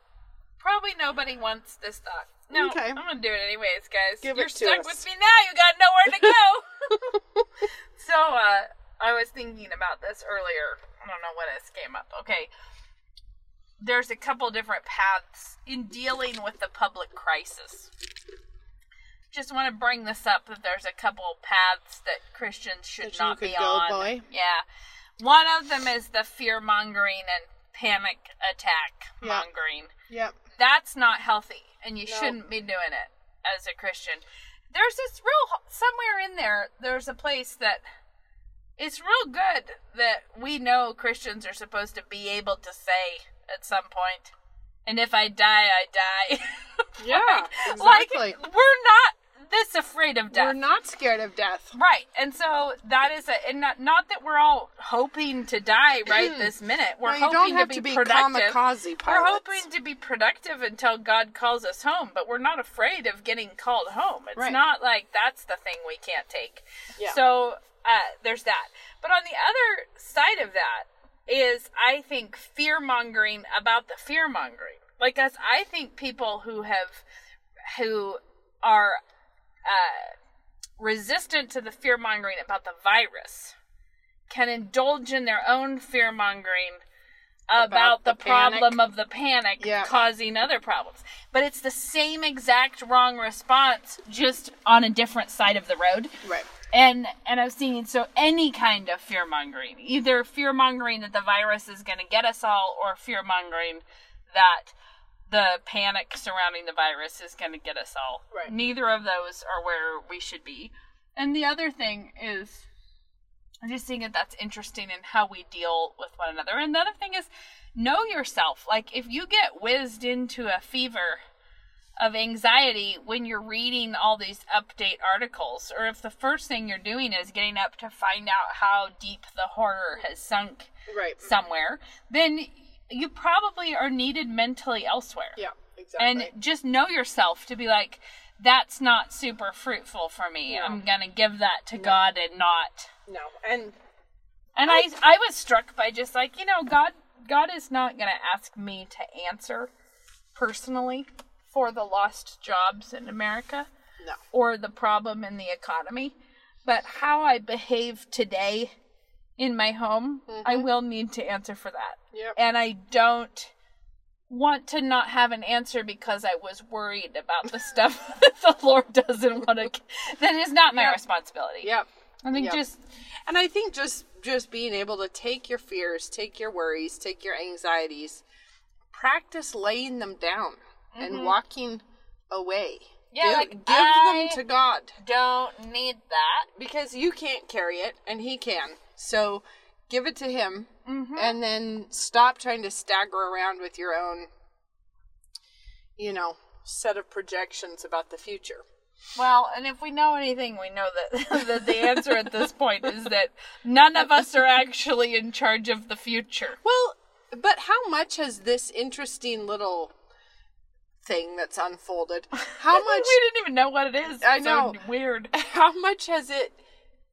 Probably nobody wants this thought. No, Okay. I'm gonna do it anyways, guys. Give You're stuck us. with me now. You got nowhere to go. (laughs) (laughs) so, uh, I was thinking about this earlier. I don't know what else came up. Okay. There's a couple different paths in dealing with the public crisis. Just want to bring this up that there's a couple paths that Christians should That not be on. by? Yeah. One of them is the fear mongering and panic attack Yeah. mongering Yep. that's not healthy and you No. shouldn't be doing it as a christian there's this real somewhere in there there's a place that it's real good that we know christians are supposed to be able to say at some point and if i die i die (laughs) Yeah, like, exactly. like we're not this afraid of death We're not scared of death. Right, and so that is a, and not, not that we're all hoping to die right mm. this minute. We're No, hoping to to be, be productive. kamikaze We're hoping to be productive until God calls us home, but we're not afraid of getting called home. It's Right. not like that's the thing we can't take. Yeah. So uh, there's that. But on the other side of that is, I think, fear mongering about the fear mongering. Like, as I think people who have, who are uh, resistant to the fear mongering about the virus can indulge in their own fear mongering about, About the, the problem of the panic Yeah. causing other problems. But it's the same exact wrong response, just on a different side of the road. Right. And and I've seen so any kind of fear mongering, either fear mongering that the virus is going to get us all, or fear mongering that the panic surrounding the virus is going to get us all. Right. Neither of those are where we should be. And the other thing is, I'm just think that that's interesting in how we deal with one another. And the other thing is, know yourself. Like if you get whizzed into a fever of anxiety when you're reading all these update articles, or if the first thing you're doing is getting up to find out how deep the horror has sunk Right. somewhere, then you probably are needed mentally elsewhere. Yeah. Exactly. And just know yourself to be like, that's not super fruitful for me. No. I'm gonna give that to God and not. no. And And I, I was struck by just like you know, God, God is not gonna ask me to answer personally for the lost jobs in America no. or the problem in the economy, but how I behave today in my home, I mm-hmm. will need to answer for that. Yep. And I don't want to not have an answer because I was worried about the stuff (laughs) that the Lord doesn't want to. That is not my Yep. responsibility. Yep. I think Yep. just And I think just just being able to take your fears, take your worries, take your anxieties, practice laying them down and walking away. Mm-hmm. Yeah, give, like, give them to God don't need that. because you can't carry it and He can. So give it to Him, Mm-hmm. and then stop trying to stagger around with your own, you know, set of projections about the future. Well, and if we know anything, we know that (laughs) that the answer at this point is that none of us are actually in charge of the future. Well, but how much has this interesting little thing that's unfolded? (laughs) How much? we didn't even know what it is. I So know. weird. (laughs) how much has it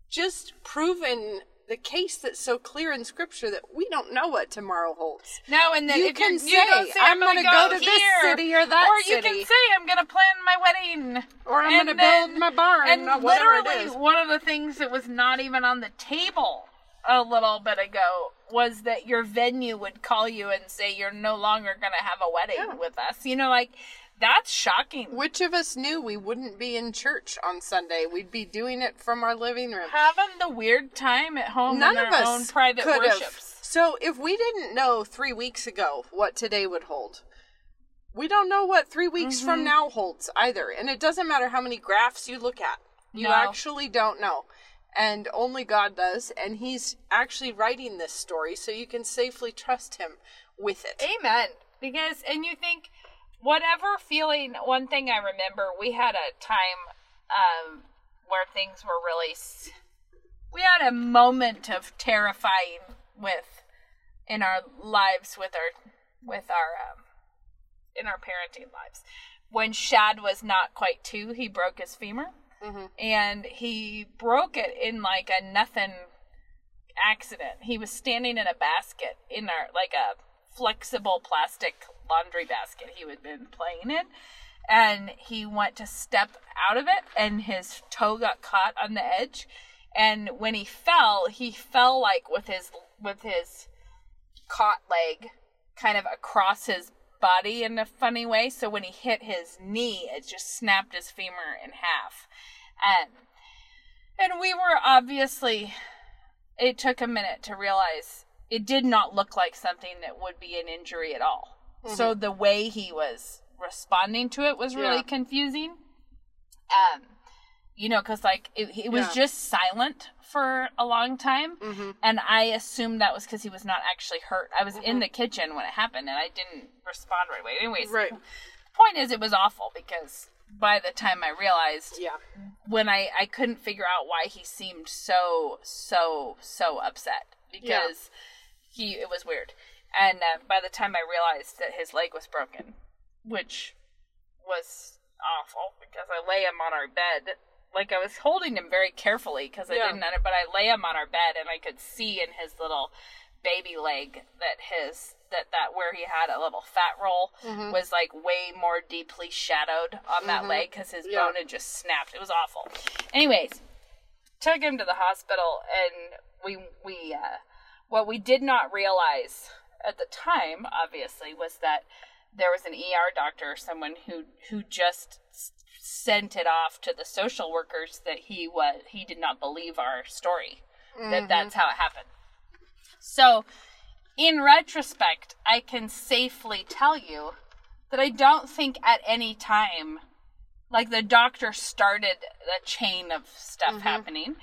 just proven the case that's so clear in Scripture that we don't know what tomorrow holds? No, and then You can you're, you say, say "I'm I'm, gonna, gonna go, go to here, this city or that or you city." can say I'm gonna plan my wedding, Or I'm going to build my barn, and or whatever literally is. one of the things that was not even on the table a little bit ago was that your venue would call you and say you're no longer gonna have a wedding Yeah. with us. You know, like that's shocking. Which of us knew we wouldn't be in church on Sunday? We'd be doing it from our living room. Having the weird time at home None in of our us own private could have. So if we didn't know three weeks ago what today would hold, we don't know what three weeks Mm-hmm. from now holds either. And it doesn't matter how many graphs you look at. You No. actually don't know. And only God does. And He's actually writing this story so you can safely trust Him with it. Amen. Because, and you think, whatever feeling, one thing I remember, we had a time um, where things were really, we had a moment of terrifying with, in our lives with our, with our, um, in our parenting lives. When Shad was not quite two, he broke his femur. Mm-hmm. And he broke it in like a nothing accident. He was standing in a basket in our like a flexible plastic laundry basket he had been playing in. and he went to step out of it and his toe got caught on the edge and when he fell he fell like with his with his caught leg kind of across his body in a funny way so when he hit his knee it just snapped his femur in half and and we were obviously it took a minute to realize it did not look like something that would be an injury at all so the way he was responding to it was really Yeah. confusing um you know because like it, it was Yeah. just silent for a long time Mm-hmm. and i assumed that was because he was not actually hurt i was in the kitchen when it happened and i didn't respond right away anyways Right. point is it was awful because by the time i realized Yeah. when i i couldn't figure out why he seemed so so so upset because he it was weird and uh, by the time i realized that his leg was broken which was awful because i lay him on our bed like i was holding him very carefully because i Yeah. didn't but i lay him on our bed and i could see in his little baby leg that his that that where he had a little fat roll Mm-hmm. was like way more deeply shadowed on that leg because his Yeah. bone had just snapped. It was awful. Anyways, took him to the hospital and we we uh, what we did not realize at the time, obviously, was that there was an ER doctor, or someone who who just sent it off to the social workers that he was he did not believe our story, that that's how it happened. So, in retrospect, I can safely tell you that I don't think at any time, like the doctor started a chain of stuff mm-hmm. happening,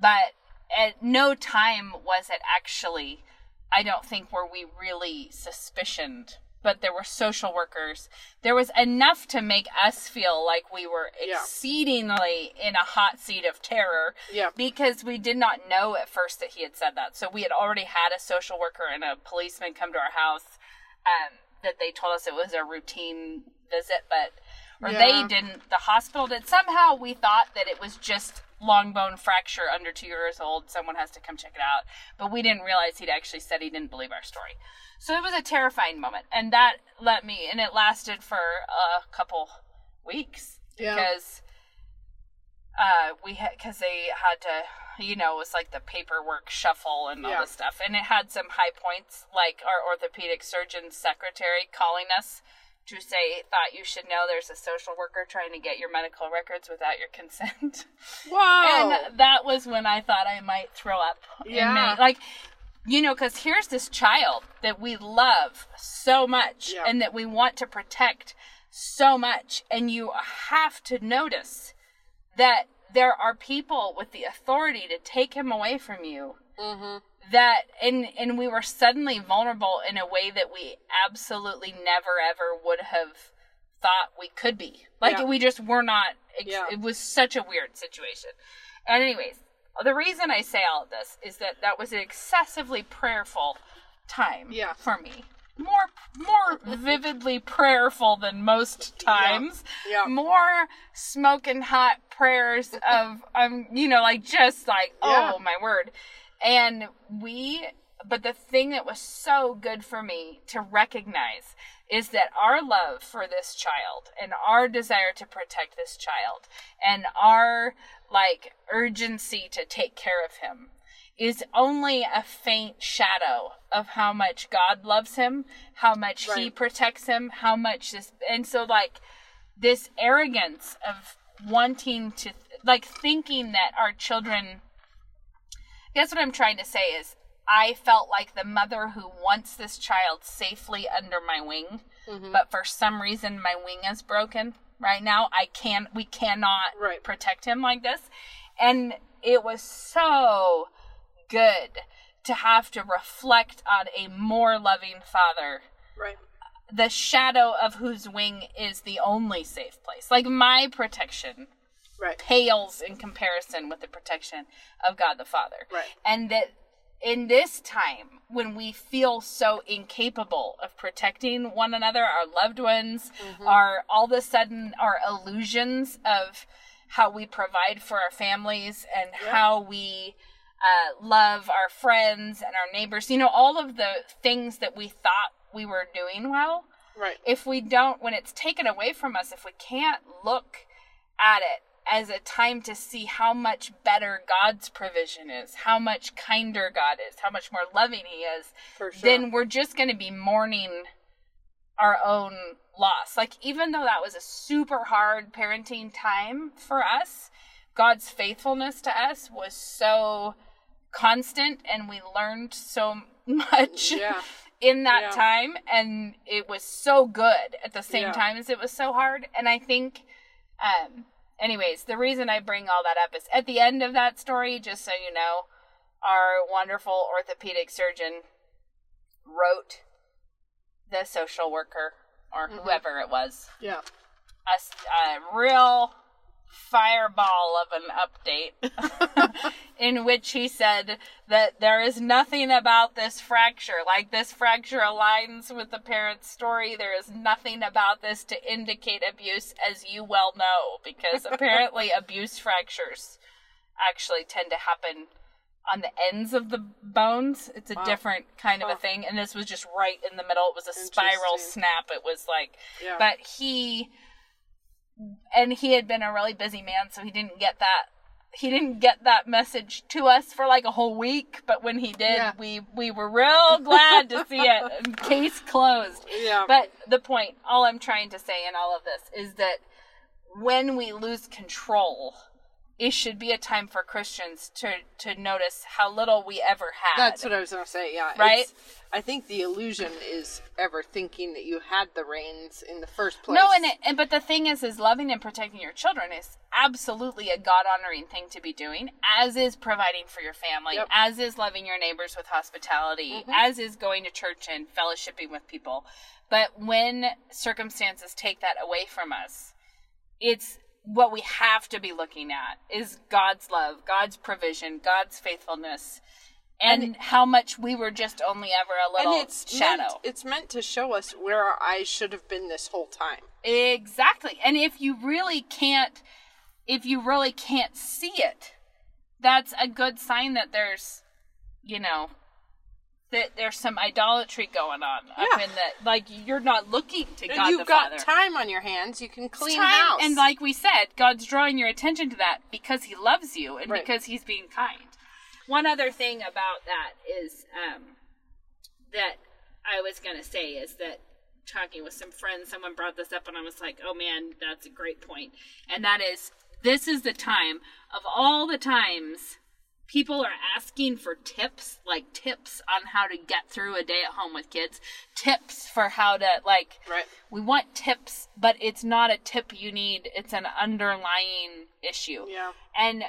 but at no time was it actually, I don't think, were we really suspicioned. But there were social workers. There was enough to make us feel like we were Yeah. exceedingly in a hot seat of terror Yeah. because we did not know at first that he had said that. So we had already had a social worker and a policeman come to our house. Um, that they told us it was a routine visit, but or they didn't. The hospital did. Somehow we thought that it was just long bone fracture under two years old. Someone has to come check it out. But we didn't realize he'd actually said he didn't believe our story. So it was a terrifying moment, and that let me. And it lasted for a couple weeks Yeah. because uh we had because they had to you know it was like the paperwork shuffle and all Yeah. this stuff and it had some high points like our orthopedic surgeon's secretary calling us to say thought you should know there's a social worker trying to get your medical records without your (laughs) consent Wow. and that was when i thought i might throw up Yeah. like you know because here's this child that we love so much Yeah. and that we want to protect so much and you have to notice that there are people with the authority to take him away from you mm-hmm. That and and we were suddenly vulnerable in a way that we absolutely never ever would have thought we could be like Yeah. we just were not ex- Yeah. it was such a weird situation and anyways the reason i say all of this is that that was an excessively prayerful time Yeah. for me more more vividly prayerful than most times Yeah. more smoking hot prayers of um you know like just like Yeah. oh my word and we but the thing that was so good for me to recognize is that our love for this child and our desire to protect this child and our like urgency to take care of him is only a faint shadow of how much God loves him, how much he protects him, how much this and so like this arrogance of wanting to like thinking that our children guess what I'm trying to say is I felt like the mother who wants this child safely under my wing, Mm-hmm. but for some reason my wing is broken right now. I can't. we cannot Right. protect him like this. And it was so good to have to reflect on a more loving father Right. the shadow of whose wing is the only safe place. Like my protection Right. pales in comparison with the protection of God the Father. Right. And that in this time when we feel so incapable of protecting one another, our loved ones, our all of a sudden our illusions of how we provide for our families and how we uh, love our friends and our neighbors, you know, all of the things that we thought we were doing well Right. if we don't when it's taken away from us if we can't look at it as a time to see how much better god's provision is how much kinder god is how much more loving he is sure. then we're just going to be mourning our own loss like even though that was a super hard parenting time for us god's faithfulness to us was so constant and we learned so (laughs) much Yeah. in that Yeah. time and it was so good at the same Yeah. time as it was so hard and i think um anyways the reason i bring all that up is at the end of that story just so you know our wonderful orthopedic surgeon wrote the social worker or Mm-hmm. whoever it was yeah. a, a real fireball of an update (laughs) in which he said that there is nothing about this fracture. Like this fracture aligns with the parent's story. There is nothing about this to indicate abuse as you well know because apparently (laughs) abuse fractures actually tend to happen on the ends of the bones. It's a Wow. different kind of a thing and this was just right in the middle. It was a spiral snap. It was like Yeah. but he and he had been a really busy man so he didn't get that he didn't get that message to us for like a whole week but when he did Yeah. we we were real (laughs) glad to see it case closed Yeah. but the point all i'm trying to say in all of this is that when we lose control it should be a time for christians to to notice how little we ever had That's what I was gonna say. Yeah. Right? I think the illusion is ever thinking that you had the reins in the first place. No, and, it, and but the thing is, is loving and protecting your children is absolutely a God honoring thing to be doing, as is providing for your family, Yep. as is loving your neighbors with hospitality, mm-hmm. as is going to church and fellowshipping with people. But when circumstances take that away from us, it's what we have to be looking at is God's love, God's provision, God's faithfulness, and, how much we were just only ever a little and it's shadow. Meant, it's meant to show us where our eyes should have been this whole time. Exactly. And if you really can't if you really can't see it, that's a good sign that there's you know that there's some idolatry going on up Yeah. in the like you're not looking to God you've the got Father. time on your hands. You can clean Time- house. And like we said, God's drawing your attention to that because he loves you and Right. because he's being kind. One other thing about that is um, that I was going to say is that talking with some friends, someone brought this up and I was like, oh man, that's a great point. And that is, this is the time of all the times people are asking for tips, like tips on how to get through a day at home with kids, tips for how to, like, Right. we want tips, but it's not a tip you need. It's an underlying issue. Yeah. And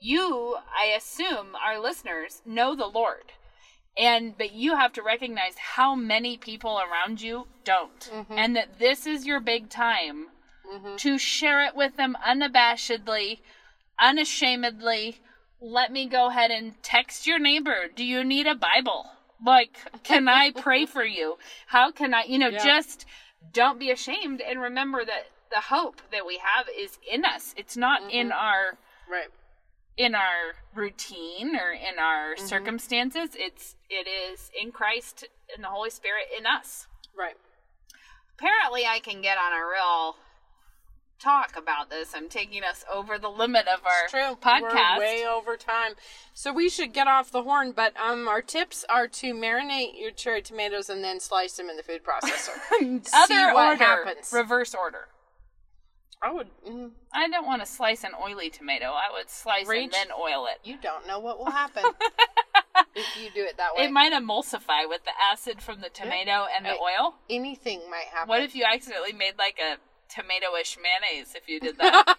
you, I assume, our listeners know the Lord. And but you have to recognize how many people around you don't. Mm-hmm. And that this is your big time mm-hmm. to share it with them unabashedly, unashamedly. Let me go ahead and text your neighbor. Do you need a Bible? Like, can I (laughs) pray for you? How can I, you know, Yeah. just don't be ashamed and remember that the hope that we have is in us. It's not in our Right. in our routine or in our mm-hmm. circumstances. It's it is in Christ and the Holy Spirit in us. Right. Apparently, I can get on a real talk about this. I'm taking us over the limit of our True. podcast. We're way over time. So we should get off the horn, but um our tips are to marinate your cherry tomatoes and then slice them in the food processor. (laughs) Other See what order, happens. reverse order. I would mm, I don't want to slice an oily tomato. I would slice Reach. and then oil it. you don't know what will happen (laughs) if you do it that way. It might emulsify with the acid from the tomato and the Hey. oil. Anything might happen. What if you accidentally made like a tomato-ish mayonnaise if you did that? (laughs)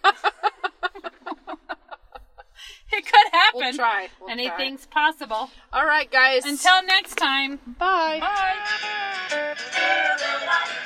it could happen. We'll try. We'll try. Anything's possible. All right, guys. Until next time. bye. Bye. Feel the light